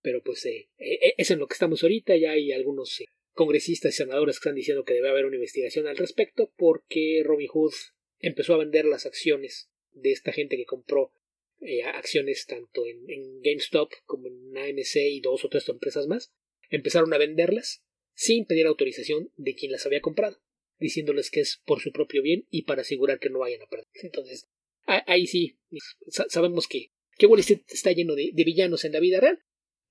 Pero pues eh, eh, es en lo que estamos ahorita. Ya hay algunos eh, congresistas y senadores que están diciendo que debe haber una investigación al respecto porque Robinhood empezó a vender las acciones de esta gente que compró eh, acciones tanto en, GameStop como en AMC y dos o tres empresas más, empezaron a venderlas sin pedir autorización de quien las había comprado, diciéndoles que es por su propio bien y para asegurar que no vayan a perder. Entonces, ahí sí, sabemos que, que Wall está lleno de, villanos en la vida real,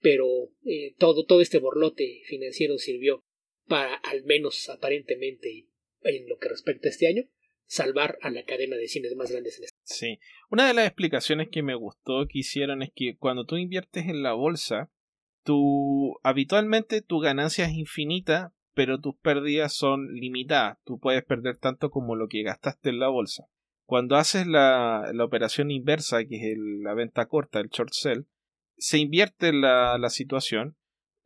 pero eh, todo, todo este borlote financiero sirvió para, al menos aparentemente, en lo que respecta a este año, salvar a la cadena de cines más grandes en. Sí, una de las explicaciones que me gustó que hicieron es que cuando tú inviertes en la bolsa, tú habitualmente tu ganancia es infinita, pero tus pérdidas son limitadas. Tú puedes perder tanto como lo que gastaste en la bolsa. Cuando haces la, la operación inversa, que es la venta corta, el short sell, se invierte la, la situación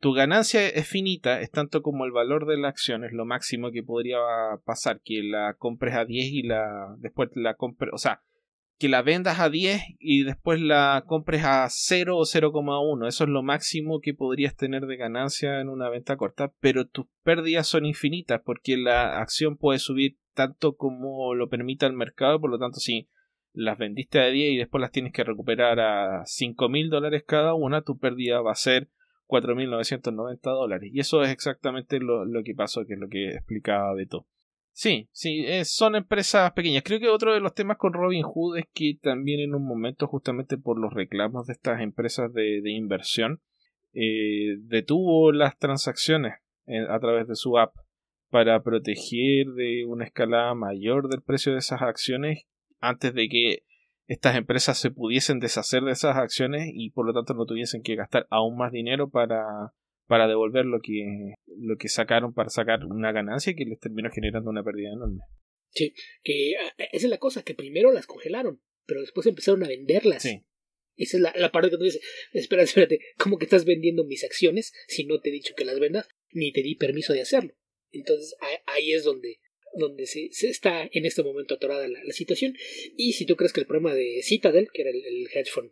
tu ganancia es finita, es tanto como el valor de la acción, es lo máximo que podría pasar, que la compres a 10 y la después la compres, o sea, que la vendas a 10 y después la compres a 0 o 0,1. Eso es lo máximo que podrías tener de ganancia en una venta corta, pero tus pérdidas son infinitas porque la acción puede subir tanto como lo permita el mercado, por lo tanto si las vendiste a 10 y después las tienes que recuperar a 5 mil dólares cada una, tu pérdida va a ser 4.990 dólares. Y eso es exactamente lo, lo que pasó, que es lo que explicaba Beto. Sí, sí, eh, son empresas pequeñas. Creo que otro de los temas con Robin Hood es que también en un momento, justamente por los reclamos de estas empresas de, inversión, eh, detuvo las transacciones eh, a través de su app para proteger de una escalada mayor del precio de esas acciones antes de que estas empresas se pudiesen deshacer de esas acciones y por lo tanto no tuviesen que gastar aún más dinero para para devolver lo que, lo que sacaron para sacar una ganancia que les terminó generando una pérdida enorme. Sí, que ah, esa es la cosa, que primero las congelaron, pero después empezaron a venderlas. Sí. Esa es la, parte que tú dices, espera, espérate, ¿cómo que estás vendiendo mis acciones si no te he dicho que las vendas, ni te di permiso de hacerlo? Entonces ahí es donde, donde se, está en este momento atorada la, situación. Y si tú crees que el problema de Citadel, que era el, el hedge fund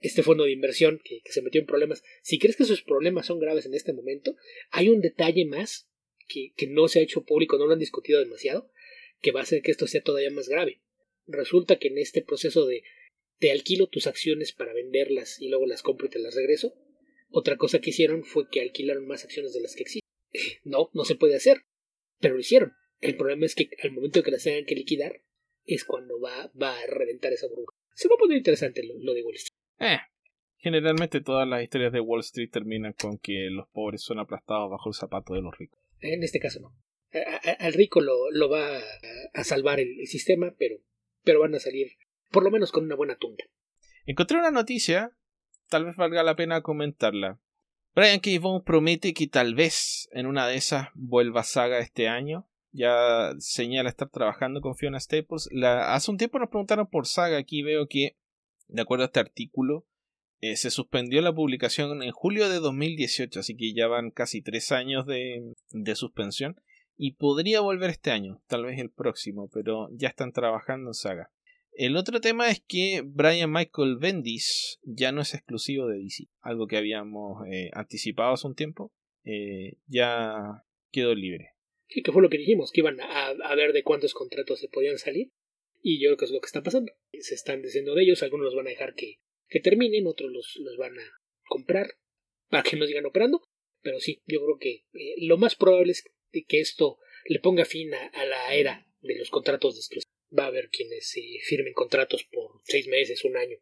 este fondo de inversión que, se metió en problemas, si crees que sus problemas son graves en este momento, hay un detalle más que, no se ha hecho público, no lo han discutido demasiado, que va a hacer que esto sea todavía más grave. Resulta que en este proceso de te alquilo tus acciones para venderlas y luego las compro y te las regreso, otra cosa que hicieron fue que alquilaron más acciones de las que existen. *laughs* No, no se puede hacer, pero lo hicieron. El problema es que al momento que las tengan que liquidar es cuando va, va a reventar esa burbuja. Se va a poner interesante lo, lo de Wall. Eh, generalmente todas las historias de Wall Street terminan con que los pobres son aplastados bajo el zapato de los ricos. En este caso no. al rico lo, lo va a, salvar el, sistema, pero, pero van a salir por lo menos con una buena tunda. Encontré una noticia, tal vez valga la pena comentarla. Brian K. promete que tal vez en una de esas vuelva Saga este año. Ya señala estar trabajando con Fiona Staples. La, hace un tiempo nos preguntaron por Saga. Aquí veo que de acuerdo a este artículo, eh, se suspendió la publicación en julio de 2018, así que ya van casi tres años de, suspensión. Y podría volver este año, tal vez el próximo, pero ya están trabajando en saga. El otro tema es que Brian Michael Bendis ya no es exclusivo de DC, algo que habíamos eh, anticipado hace un tiempo, eh, ya quedó libre. Sí, que fue lo que dijimos, que iban a, ver de cuántos contratos se podían salir y yo creo que es lo que está pasando. Se están diciendo de ellos, algunos los van a dejar que, que terminen, otros los, los van a comprar para que no sigan operando. Pero sí, yo creo que eh, lo más probable es que esto le ponga fin a, la era de los contratos de exclusión. Va a haber quienes eh, firmen contratos por seis meses, un año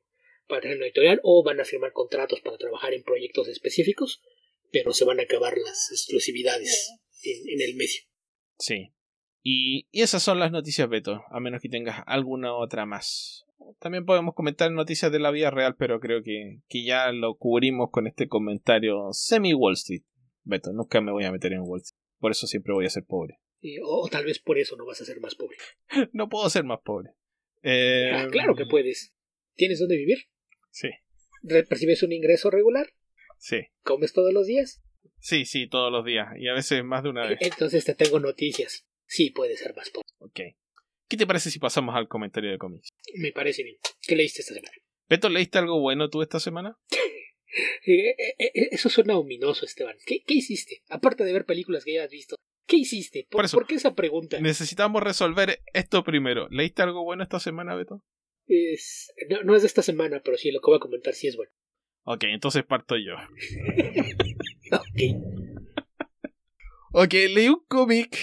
para tener una editorial o van a firmar contratos para trabajar en proyectos específicos, pero se van a acabar las exclusividades en, en el medio. Sí, y, esas son las noticias, Beto, a menos que tengas alguna otra más. También podemos comentar noticias de la vida real, pero creo que, que ya lo cubrimos con este comentario semi-Wall Street. Beto, nunca me voy a meter en Wall Street. Por eso siempre voy a ser pobre. o, tal vez por eso no vas a ser más pobre. *laughs* no puedo ser más pobre. Eh, ah, claro que puedes. ¿Tienes dónde vivir? Sí. ¿Percibes un ingreso regular? Sí. ¿Comes todos los días? Sí, sí, todos los días. Y a veces más de una vez. Entonces te tengo noticias sí puede ser más pobre. Ok. ¿Qué te parece si pasamos al comentario de cómics? Me parece bien. ¿Qué leíste esta semana? Beto, ¿leíste algo bueno tú esta semana? *laughs* Eh, eh, eh, eso suena ominoso, Esteban. ¿Qué, hiciste? Aparte de ver películas que ya has visto. ¿Qué hiciste? ¿Por, qué esa pregunta? Necesitamos resolver esto primero. ¿Leíste algo bueno esta semana, Beto? Es, no, es de esta semana, pero sí, lo que voy a comentar sí es bueno. Ok, entonces parto yo. *laughs* ok. ok, leí un cómic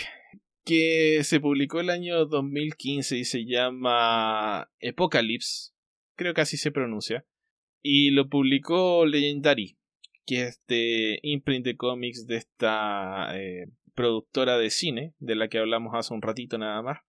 que se publicó el año 2015 y se llama Apocalypse, creo que así se pronuncia, y lo publicó Legendary, que es de imprint de cómics de esta eh, productora de cine, de la que hablamos hace un ratito nada más.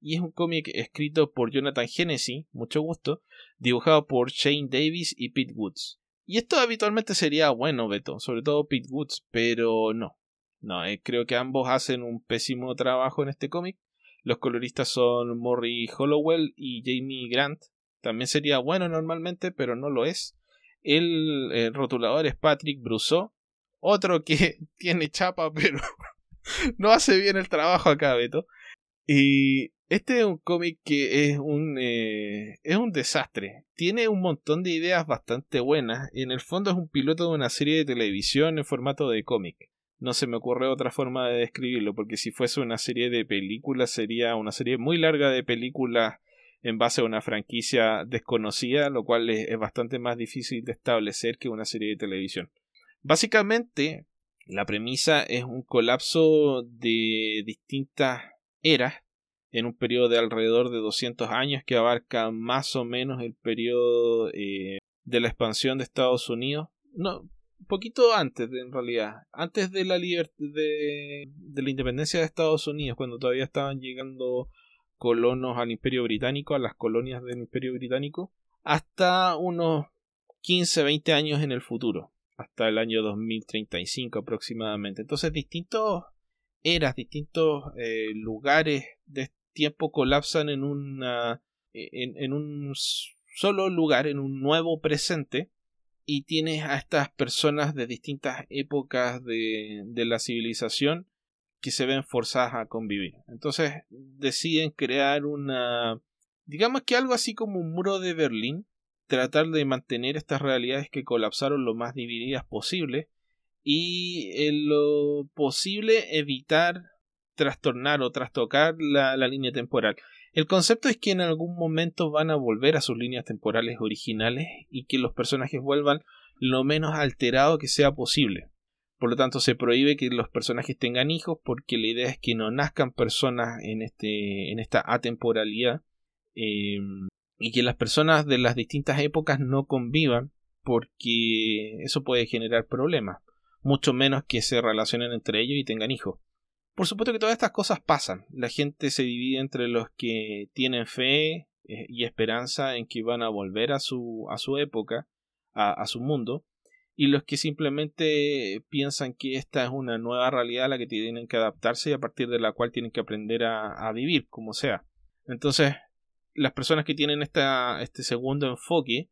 Y es un cómic escrito por Jonathan Hennessy, mucho gusto, dibujado por Shane Davis y Pete Woods. Y esto habitualmente sería bueno, Beto, sobre todo Pete Woods, pero no. No, eh, creo que ambos hacen un pésimo trabajo en este cómic. Los coloristas son Morrie Hollowell y Jamie Grant. También sería bueno normalmente, pero no lo es. El, rotulador es Patrick Brousseau. Otro que *laughs* tiene chapa, pero *laughs* no hace bien el trabajo acá, Beto. Y Este es un cómic que es un, eh, es un desastre. Tiene un montón de ideas bastante buenas. En el fondo es un piloto de una serie de televisión en formato de cómic. No se me ocurre otra forma de describirlo, porque si fuese una serie de películas sería una serie muy larga de películas en base a una franquicia desconocida, lo cual es, bastante más difícil de establecer que una serie de televisión. Básicamente, la premisa es un colapso de distintas eras en un periodo de alrededor de 200 años que abarca más o menos el periodo eh, de la expansión de Estados Unidos. No, un poquito antes en realidad, antes de la de, de la independencia de Estados Unidos, cuando todavía estaban llegando colonos al Imperio Británico, a las colonias del Imperio Británico, hasta unos 15, 20 años en el futuro, hasta el año 2035 aproximadamente. Entonces, distintos eras, distintos eh, lugares de tiempo colapsan en en un solo lugar, en un nuevo presente, y tienes a estas personas de distintas épocas de, de la civilización que se ven forzadas a convivir. Entonces deciden crear una, digamos que algo así como un muro de Berlín, tratar de mantener estas realidades que colapsaron lo más divididas posible y en lo posible evitar trastornar o trastocar la, la línea temporal. El concepto es que en algún momento van a volver a sus líneas temporales originales y que los personajes vuelvan lo menos alterado que sea posible. Por lo tanto, se prohíbe que los personajes tengan hijos porque la idea es que no nazcan personas en, este, en esta atemporalidad em, y que las personas de las distintas épocas no convivan porque eso puede generar problemas, mucho menos que se relacionen entre ellos y tengan hijos. Por supuesto que todas estas cosas pasan. La gente se divide entre los que tienen fe eh, y esperanza en que van a volver a su, a su época, a su mundo, y los que simplemente piensan que esta es una nueva realidad a la que tienen que adaptarse y a partir de la cual tienen que aprender a, vivir, como sea. Entonces, las personas que tienen esta, este segundo enfoque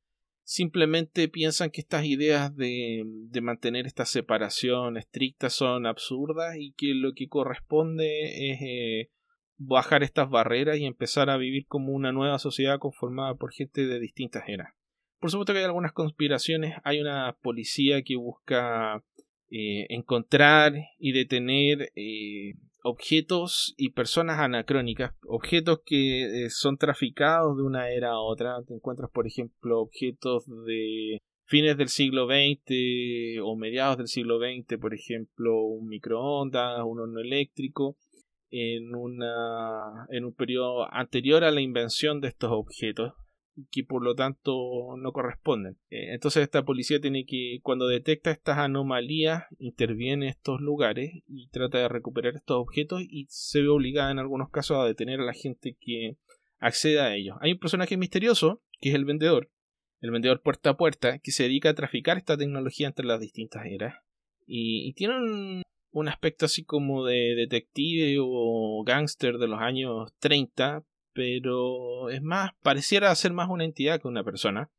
simplemente piensan que estas ideas de, de mantener esta separación estricta son absurdas y que lo que corresponde es eh, bajar estas barreras y empezar a vivir como una nueva sociedad conformada por gente de distintas eras. Por supuesto que hay algunas conspiraciones. Hay una policía que busca eh, encontrar y detener eh, objetos y personas anacrónicas, objetos que eh, son traficados de una era a otra. Te encuentras, por ejemplo, objetos de fines del siglo XX o mediados del siglo XX, por ejemplo, un microondas, un horno eléctrico, en, una, en un periodo anterior a la invención de estos objetos que por lo tanto no corresponden. Eh, entonces esta policía tiene que, cuando detecta estas anomalías, interviene en estos lugares y trata de recuperar estos objetos y se ve obligada en algunos casos a detener a la gente que acceda a ellos. Hay un personaje misterioso, que es el vendedor, el vendedor puerta a puerta, que se dedica a traficar esta tecnología entre las distintas eras. Y, tiene un, un aspecto así como de detective o gángster de los años 30, pero es más, pareciera ser más una entidad que una persona.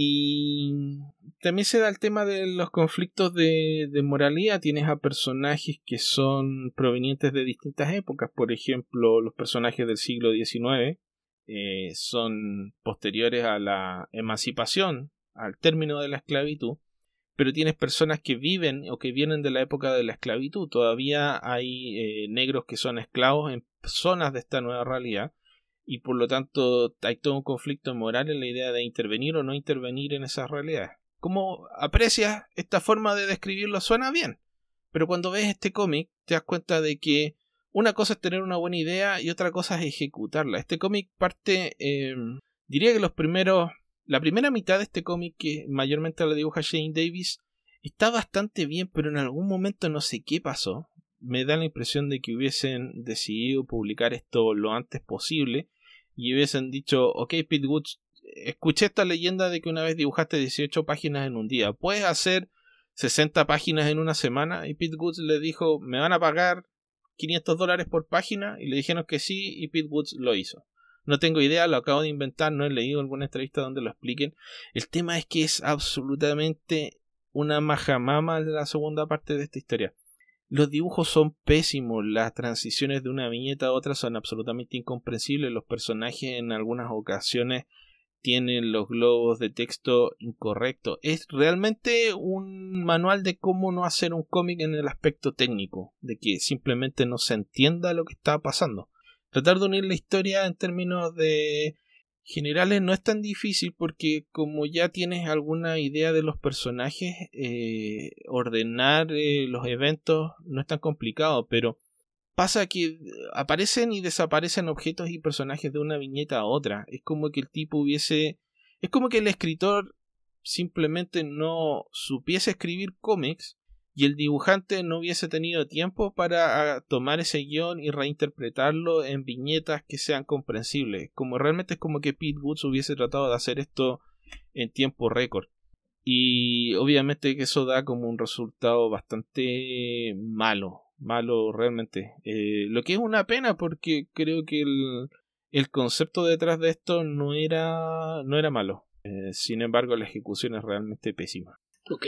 Y también se da el tema de los conflictos de, moralidad. Tienes a personajes que son provenientes de distintas épocas. Por ejemplo, los personajes del siglo XIX eh, son posteriores a la emancipación, al término de la esclavitud. Pero tienes personas que viven o que vienen de la época de la esclavitud. Todavía hay eh, negros que son esclavos en zonas de esta nueva realidad y por lo tanto hay todo un conflicto moral en la idea de intervenir o no intervenir en esas realidades. ¿Cómo aprecias esta forma de describirlo? Suena bien, pero cuando ves este cómic te das cuenta de que una cosa es tener una buena idea y otra cosa es ejecutarla. Este cómic parte, em, diría que los primeros, la primera mitad de este cómic que mayormente la dibuja Shane Davis está bastante bien, pero en algún momento no sé qué pasó. Me da la impresión de que hubiesen decidido publicar esto lo antes posible y hubiesen dicho, ok Pete Woods, escuché esta leyenda de que una vez dibujaste 18 páginas en un día, ¿puedes hacer 60 páginas en una semana? Y Pete Woods le dijo, me van a pagar 500 dólares por página y le dijeron que sí y Pete Woods lo hizo. No tengo idea, lo acabo de inventar, no he leído alguna entrevista donde lo expliquen. El tema es que es absolutamente una majamama la segunda parte de esta historia. Los dibujos son pésimos, las transiciones de una viñeta a otra son absolutamente incomprensibles, los personajes en algunas ocasiones tienen los globos de texto incorrectos. Es realmente un manual de cómo no hacer un cómic en el aspecto técnico, de que simplemente no se entienda lo que está pasando. Tratar de unir la historia en términos de generales no es tan difícil porque como ya tienes alguna idea de los personajes, eh, ordenar eh, los eventos no es tan complicado, pero pasa que aparecen y desaparecen objetos y personajes de una viñeta a otra. Es como que el tipo hubiese... Es como que el escritor simplemente no supiese escribir cómics y el dibujante no hubiese tenido tiempo para ah, tomar ese guion y reinterpretarlo en viñetas que sean comprensibles. Como realmente es como que Pete Woods hubiese tratado de hacer esto en tiempo récord. Y obviamente que eso da como un resultado bastante malo. Malo realmente. Eh, lo que es una pena porque creo que el, concepto detrás de esto no era, no era malo. Eh, sin embargo, la ejecución es realmente pésima. Ok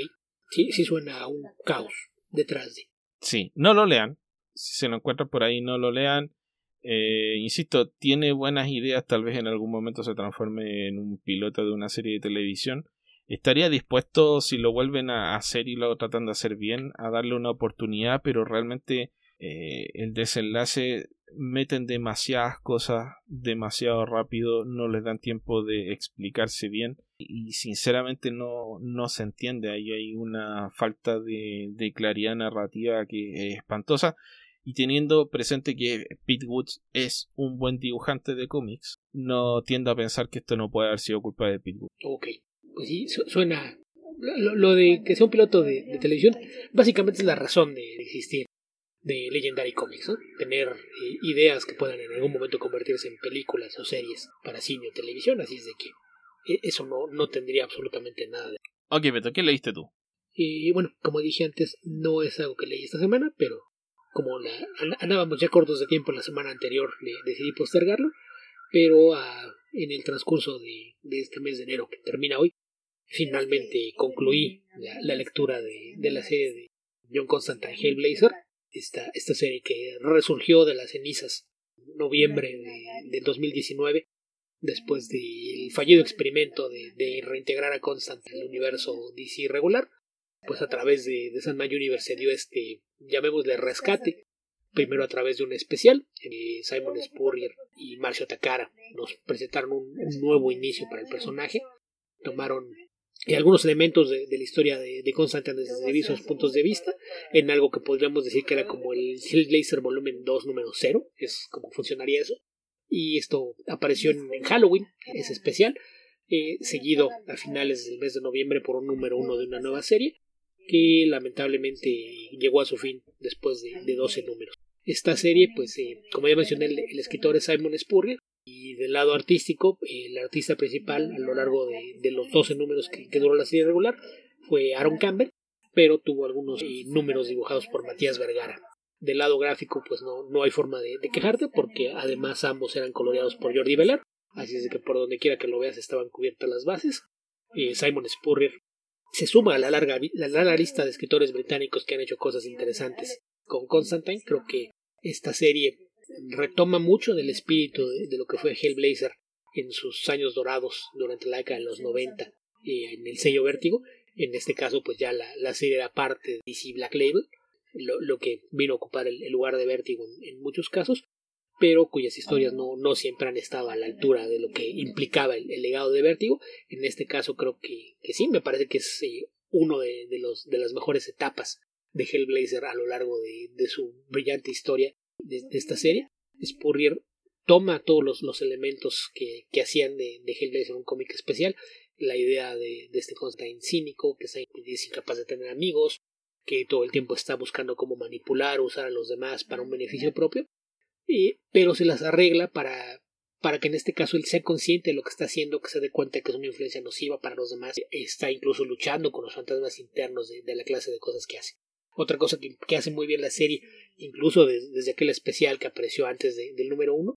sí, sí suena a un caos detrás de. Sí, no lo lean. Si se lo encuentran por ahí, no lo lean. Eh, insisto, tiene buenas ideas, tal vez en algún momento se transforme en un piloto de una serie de televisión. Estaría dispuesto, si lo vuelven a hacer y lo tratan de hacer bien, a darle una oportunidad, pero realmente eh, el desenlace meten demasiadas cosas demasiado rápido, no les dan tiempo de explicarse bien y sinceramente no, no se entiende. Ahí hay una falta de, claridad narrativa que es espantosa. Y teniendo presente que Pete Woods es un buen dibujante de cómics, no tiendo a pensar que esto no puede haber sido culpa de Pete Woods. Ok, pues sí, suena. Lo, de que sea un piloto de, televisión, básicamente es la razón de existir de Legendary Comics, tener eh, ideas que puedan en algún momento convertirse en películas o series para cine o televisión, así es de que eso no, no tendría absolutamente nada de... Ok, Beto, ¿qué leíste tú? Y bueno, como dije antes, no es algo que leí esta semana, pero como la, andábamos ya cortos de tiempo la semana anterior, le, decidí postergarlo, pero ah, en el transcurso de, de, este mes de enero que termina hoy, finalmente concluí la, lectura de, de, la serie de John Constantine Hellblazer, esta, esta serie que resurgió de las cenizas en noviembre de, de 2019 después del fallido experimento de, reintegrar a Constant en el universo DC regular, pues a través de, de Sandman Universe se dio este, llamémosle rescate, primero a través de un especial, eh, Simon Spurrier y Marcio Takara nos presentaron un, nuevo inicio para el personaje, tomaron eh, algunos elementos de, la historia de, de Constantine desde diversos puntos de vista, en algo que podríamos decir que era como el Hellblazer volumen 2 número 0, es como funcionaría eso, y esto apareció en, Halloween, es especial, eh, seguido a finales del mes de noviembre por un número uno de una nueva serie que lamentablemente llegó a su fin después de, de 12 números. Esta serie, pues, eh, como ya mencioné, el, escritor es Simon Spurrier y del lado artístico, el artista principal a lo largo de, los 12 números que, duró la serie regular fue Aaron Campbell, pero tuvo algunos eh, números dibujados por Matías Vergara. Del lado gráfico, pues no, no hay forma de, quejarte, porque además ambos eran coloreados por Jordi Velar, así es que por donde quiera que lo veas estaban cubiertas las bases. Eh, Simon Spurrier se suma a la larga, la larga lista de escritores británicos que han hecho cosas interesantes con Constantine. Creo que esta serie retoma mucho del espíritu de, lo que fue Hellblazer en sus años dorados durante la década de los 90 eh, en el sello Vértigo. En este caso, pues ya la, la serie era parte de DC Black Label lo, lo que vino a ocupar el, lugar de Vértigo en, muchos casos, pero cuyas historias no, no siempre han estado a la altura de lo que implicaba el, legado de Vértigo. En este caso creo que, que sí, me parece que es eh, uno de, de, de las mejores etapas de Hellblazer a lo largo de, de su brillante historia de, esta serie. Spurrier toma todos los, los elementos que, que hacían de, de, Hellblazer un cómic especial, la idea de, de este Constantine cínico, que es incapaz de tener amigos, que todo el tiempo está buscando cómo manipular o usar a los demás para un beneficio propio, pero se las arregla para, para que en este caso él sea consciente de lo que está haciendo, que se dé cuenta que es una influencia nociva para los demás, está incluso luchando con los fantasmas internos de, la clase de cosas que hace. Otra cosa que, hace muy bien la serie, incluso desde aquel especial que apareció antes del número uno,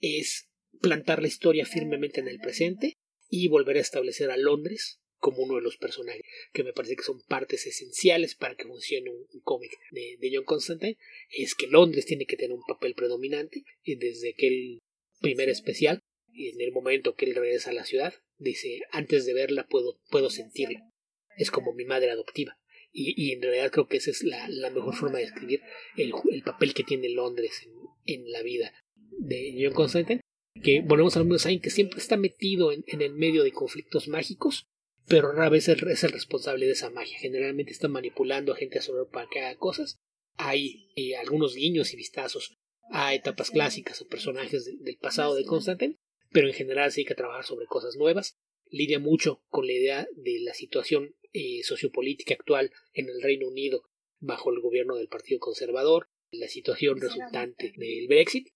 es plantar la historia firmemente en el presente y volver a establecer a Londres como uno de los personajes que me parece que son partes esenciales para que funcione un, cómic de, John Constantine es que Londres tiene que tener un papel predominante y desde aquel primer especial y en el momento que él regresa a la ciudad dice antes de verla puedo, puedo sentirla es como mi madre adoptiva. Y, en realidad creo que esa es la, mejor forma de describir el, papel que tiene Londres en, la vida de John Constantine que volvemos al mundo de que siempre está metido en, en el medio de conflictos mágicos pero rara vez es el responsable de esa magia. Generalmente está manipulando a gente a sobre para que haga cosas. Hay eh, algunos guiños y vistazos a etapas clásicas o personajes del pasado de Constantine, pero en general se dedica a trabajar sobre cosas nuevas. Lidia mucho con la idea de la situación eh, sociopolítica actual en el Reino Unido bajo el gobierno del Partido Conservador, la situación resultante del Brexit,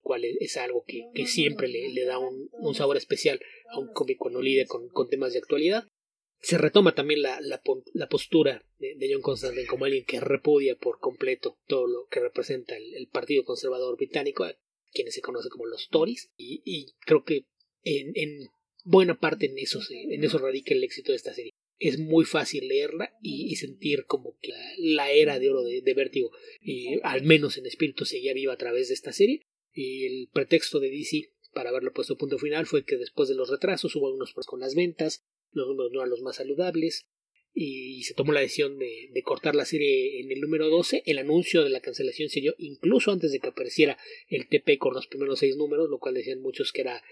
cual es, algo que, siempre le, da un, sabor especial a un cómic cuando lidia con temas de actualidad se retoma también la, la, postura de, John Constantine como alguien que repudia por completo todo lo que representa el, Partido Conservador Británico, quienes se conoce como los Tories, y, creo que en, en, buena parte en eso, en eso radica el éxito de esta serie. Es muy fácil leerla y, sentir como que la, era de oro de, de Vértigo, al menos en espíritu, seguía viva a través de esta serie. Y el pretexto de DC para haberlo puesto punto final fue que después de los retrasos hubo algunos problemas con las ventas, los números no eran los más saludables y se tomó la decisión de, cortar la serie en el número 12. El anuncio de la cancelación se dio incluso antes de que apareciera el TP con los primeros seis números, lo cual decían muchos que era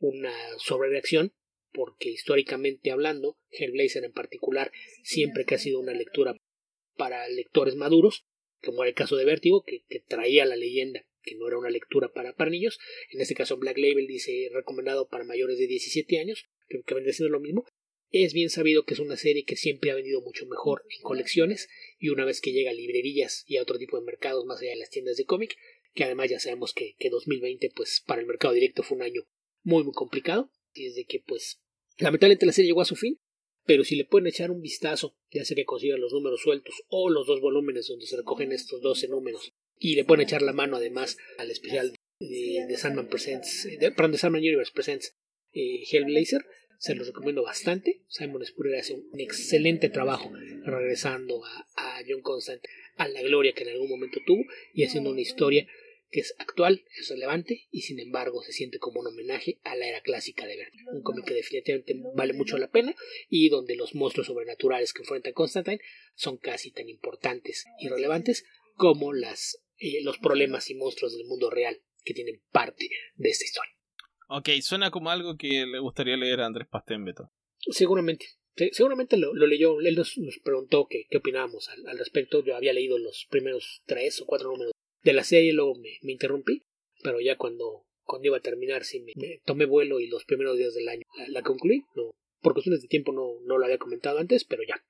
una sobrereacción, porque históricamente hablando, Hellblazer en particular, siempre que ha sido una lectura para lectores maduros, como era el caso de Vértigo, que, traía la leyenda que no era una lectura para, para niños. En este caso, Black Label dice recomendado para mayores de 17 años, que, que vendría siendo lo mismo. Es bien sabido que es una serie que siempre ha vendido mucho mejor en colecciones y una vez que llega a librerías y a otro tipo de mercados más allá de las tiendas de cómic, que además ya sabemos que, que 2020 pues para el mercado directo fue un año muy muy complicado, desde que pues lamentablemente la serie llegó a su fin, pero si le pueden echar un vistazo, ya sea que consigan los números sueltos o los dos volúmenes donde se recogen estos 12 números, y le pueden echar la mano además al especial de, Sandman Presents, de, perdón, de Sandman Universe Presents eh, Hellblazer, se los recomiendo bastante. Simon Spurrier hace un excelente trabajo regresando a, John Constant a la gloria que en algún momento tuvo y haciendo una historia que es actual, es relevante y sin embargo se siente como un homenaje a la era clásica de Verne. Un cómic que definitivamente vale mucho la pena y donde los monstruos sobrenaturales que enfrenta Constantine son casi tan importantes y relevantes como las, eh, los problemas y monstruos del mundo real que tienen parte de esta historia. Ok, suena como algo que le gustaría leer a Andrés Beto. Seguramente. seguramente lo, leyó. Él nos, preguntó qué, qué opinábamos al, respecto. Yo había leído los primeros tres o cuatro números de la serie, luego me, interrumpí. Pero ya cuando, cuando iba a terminar, sí me, tomé vuelo y los primeros días del año la, concluí. Por cuestiones de tiempo no, no lo había comentado antes, pero ya.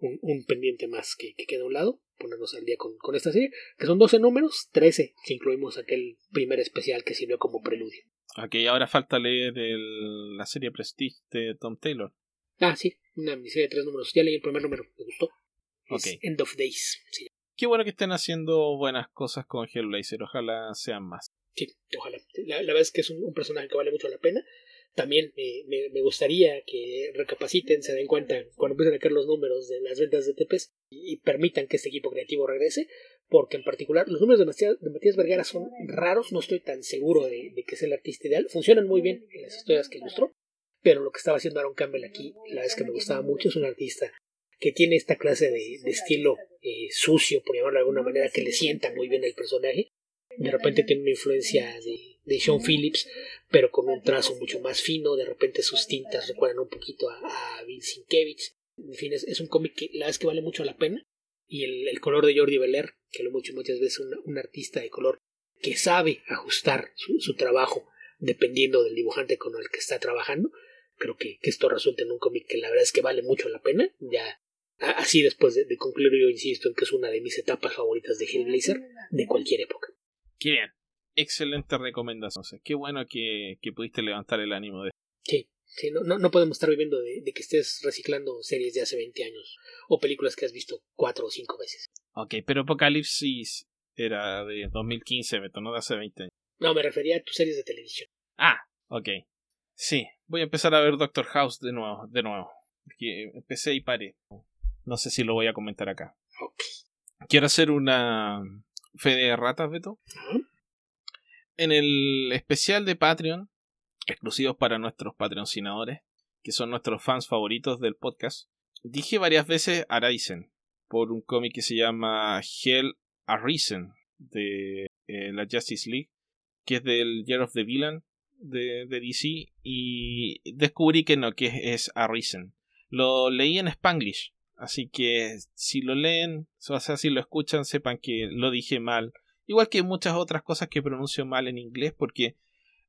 Un, pendiente más que, que, queda a un lado, ponernos al día con, con esta serie, que son 12 números, 13 si incluimos aquel primer especial que sirvió como preludio. Ok, ahora falta leer la serie Prestige de Tom Taylor. Ah, sí, una miniserie de tres números. Ya leí el primer número, me gustó. End of Days. Qué bueno que estén haciendo buenas cosas con Hellblazer. Ojalá sean más. Sí, ojalá. La, verdad es que es un, personaje que vale mucho la pena. También me, me, gustaría que recapaciten, se den cuenta cuando empiecen a caer los números de las ventas de TPs y permitan que este equipo creativo regrese, porque en particular los números de Matías, de Matías Vergara son raros, no estoy tan seguro de, que sea el artista ideal, funcionan muy bien en las historias que ilustró, pero lo que estaba haciendo Aaron Campbell aquí, la vez que me gustaba mucho, es un artista que tiene esta clase de, estilo eh, sucio, por llamarlo de alguna manera, que le sienta muy bien al personaje. De repente tiene una influencia de, Sean Phillips, pero con un trazo mucho más fino. De repente sus tintas recuerdan un poquito a, a Bill Sienkiewicz. En fin, es, un cómic que la vez que vale mucho la pena y el, color de Jordi Belair, que lo mucho muchas veces un, un artista de color que sabe ajustar su, trabajo dependiendo del dibujante con el que está trabajando. Creo que, esto resulta en un cómic que la verdad es que vale mucho la pena. Ya así después de, concluir yo insisto en que es una de mis etapas favoritas de Hellblazer de cualquier época. Qué bien. Excelente recomendación. Qué bueno que, que pudiste levantar el ánimo de Sí, Sí, no, no, podemos estar viviendo de, que estés reciclando series de hace 20 años o películas que has visto cuatro o cinco veces. Ok, pero Apocalipsis era de 2015, me no de hace 20 años. No, me refería a tus series de televisión. Ah, ok. Sí, voy a empezar a ver Doctor House de nuevo. De nuevo. Que empecé y paré. No sé si lo voy a comentar acá. Ok. Quiero hacer una fe de ratas, Beto. En el especial de Patreon, exclusivos para nuestros patrocinadores, que son nuestros fans favoritos del podcast, dije varias veces Arisen por un cómic que se llama Hell Arisen de eh, la Justice League, que es del Year of the Villain de, DC, y descubrí que no, que es, es Arisen. Lo leí en Spanglish, así que si lo leen, o sea, si lo escuchan, sepan que lo dije mal. Igual que muchas otras cosas que pronuncio mal en inglés, porque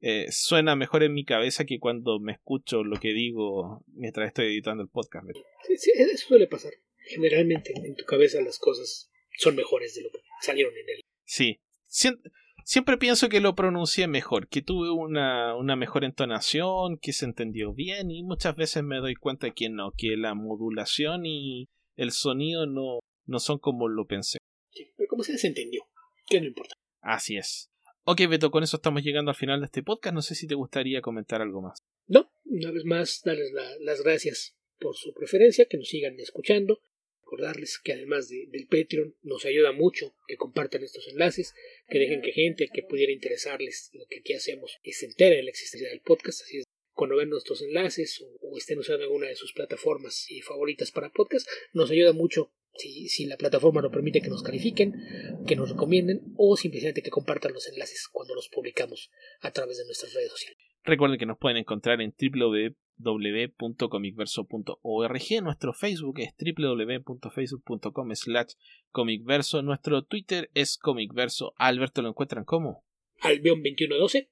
eh, suena mejor en mi cabeza que cuando me escucho lo que digo mientras estoy editando el podcast. Sí, sí, eso suele pasar. Generalmente en tu cabeza las cosas son mejores de lo que salieron en él. Sí, Siem- siempre pienso que lo pronuncié mejor, que tuve una, una mejor entonación, que se entendió bien y muchas veces me doy cuenta que no, que la modulación y el sonido no, no son como lo pensé. Sí, pero como sea, se entendió. Que no importa. Así es. Ok, Beto, con eso estamos llegando al final de este podcast. No sé si te gustaría comentar algo más. No, una vez más, darles la- las gracias por su preferencia, que nos sigan escuchando. Recordarles que además de- del Patreon nos ayuda mucho que compartan estos enlaces, que dejen que gente que pudiera interesarles lo que aquí hacemos se entere de la existencia del podcast. Así es, cuando ven nuestros enlaces o, o estén usando alguna de sus plataformas eh, favoritas para podcast, nos ayuda mucho si, si la plataforma nos permite que nos califiquen, que nos recomienden o simplemente que compartan los enlaces cuando los publicamos a través de nuestras redes sociales. Recuerden que nos pueden encontrar en www.comicverso.org. Nuestro Facebook es www.facebook.com slash comicverso. Nuestro Twitter es comicverso. Alberto lo encuentran como. Albion 2112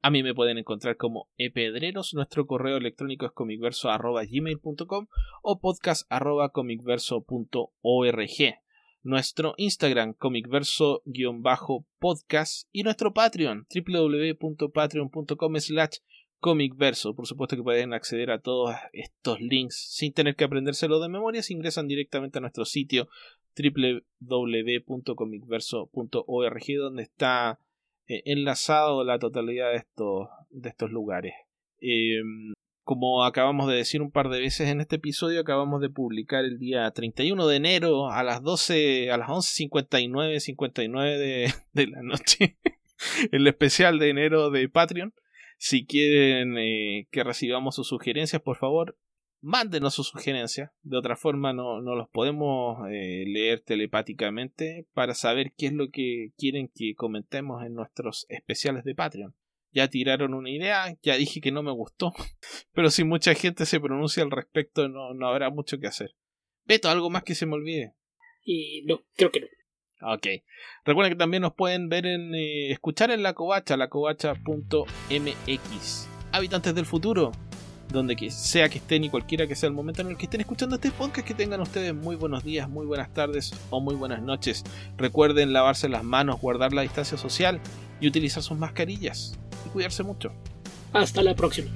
A mí me pueden encontrar como epedreros. Nuestro correo electrónico es comicverso.gmail.com o podcast arroba comicverso.org. Nuestro Instagram, comicverso-podcast y nuestro Patreon, www.patreon.com slash comicverso. Por supuesto que pueden acceder a todos estos links sin tener que aprendérselo de memoria si ingresan directamente a nuestro sitio www.comicverso.org donde está eh, enlazado la totalidad de estos, de estos lugares. Eh, como acabamos de decir un par de veces en este episodio, acabamos de publicar el día 31 de enero a las 12, a las 11.59, 59 de, *laughs* de la noche, *laughs* el especial de enero de Patreon. Si quieren eh, que recibamos sus sugerencias, por favor, mándenos sus sugerencias. De otra forma, no, no los podemos eh, leer telepáticamente para saber qué es lo que quieren que comentemos en nuestros especiales de Patreon. Ya tiraron una idea, ya dije que no me gustó, *laughs* pero si mucha gente se pronuncia al respecto, no, no habrá mucho que hacer. Beto, algo más que se me olvide. y no, creo que no. Ok. Recuerden que también nos pueden ver en eh, escuchar en la covacha, lacovacha.mx. Habitantes del futuro, donde sea que estén y cualquiera que sea el momento en el que estén escuchando este podcast, que tengan ustedes muy buenos días, muy buenas tardes o muy buenas noches. Recuerden lavarse las manos, guardar la distancia social y utilizar sus mascarillas y cuidarse mucho. Hasta la próxima.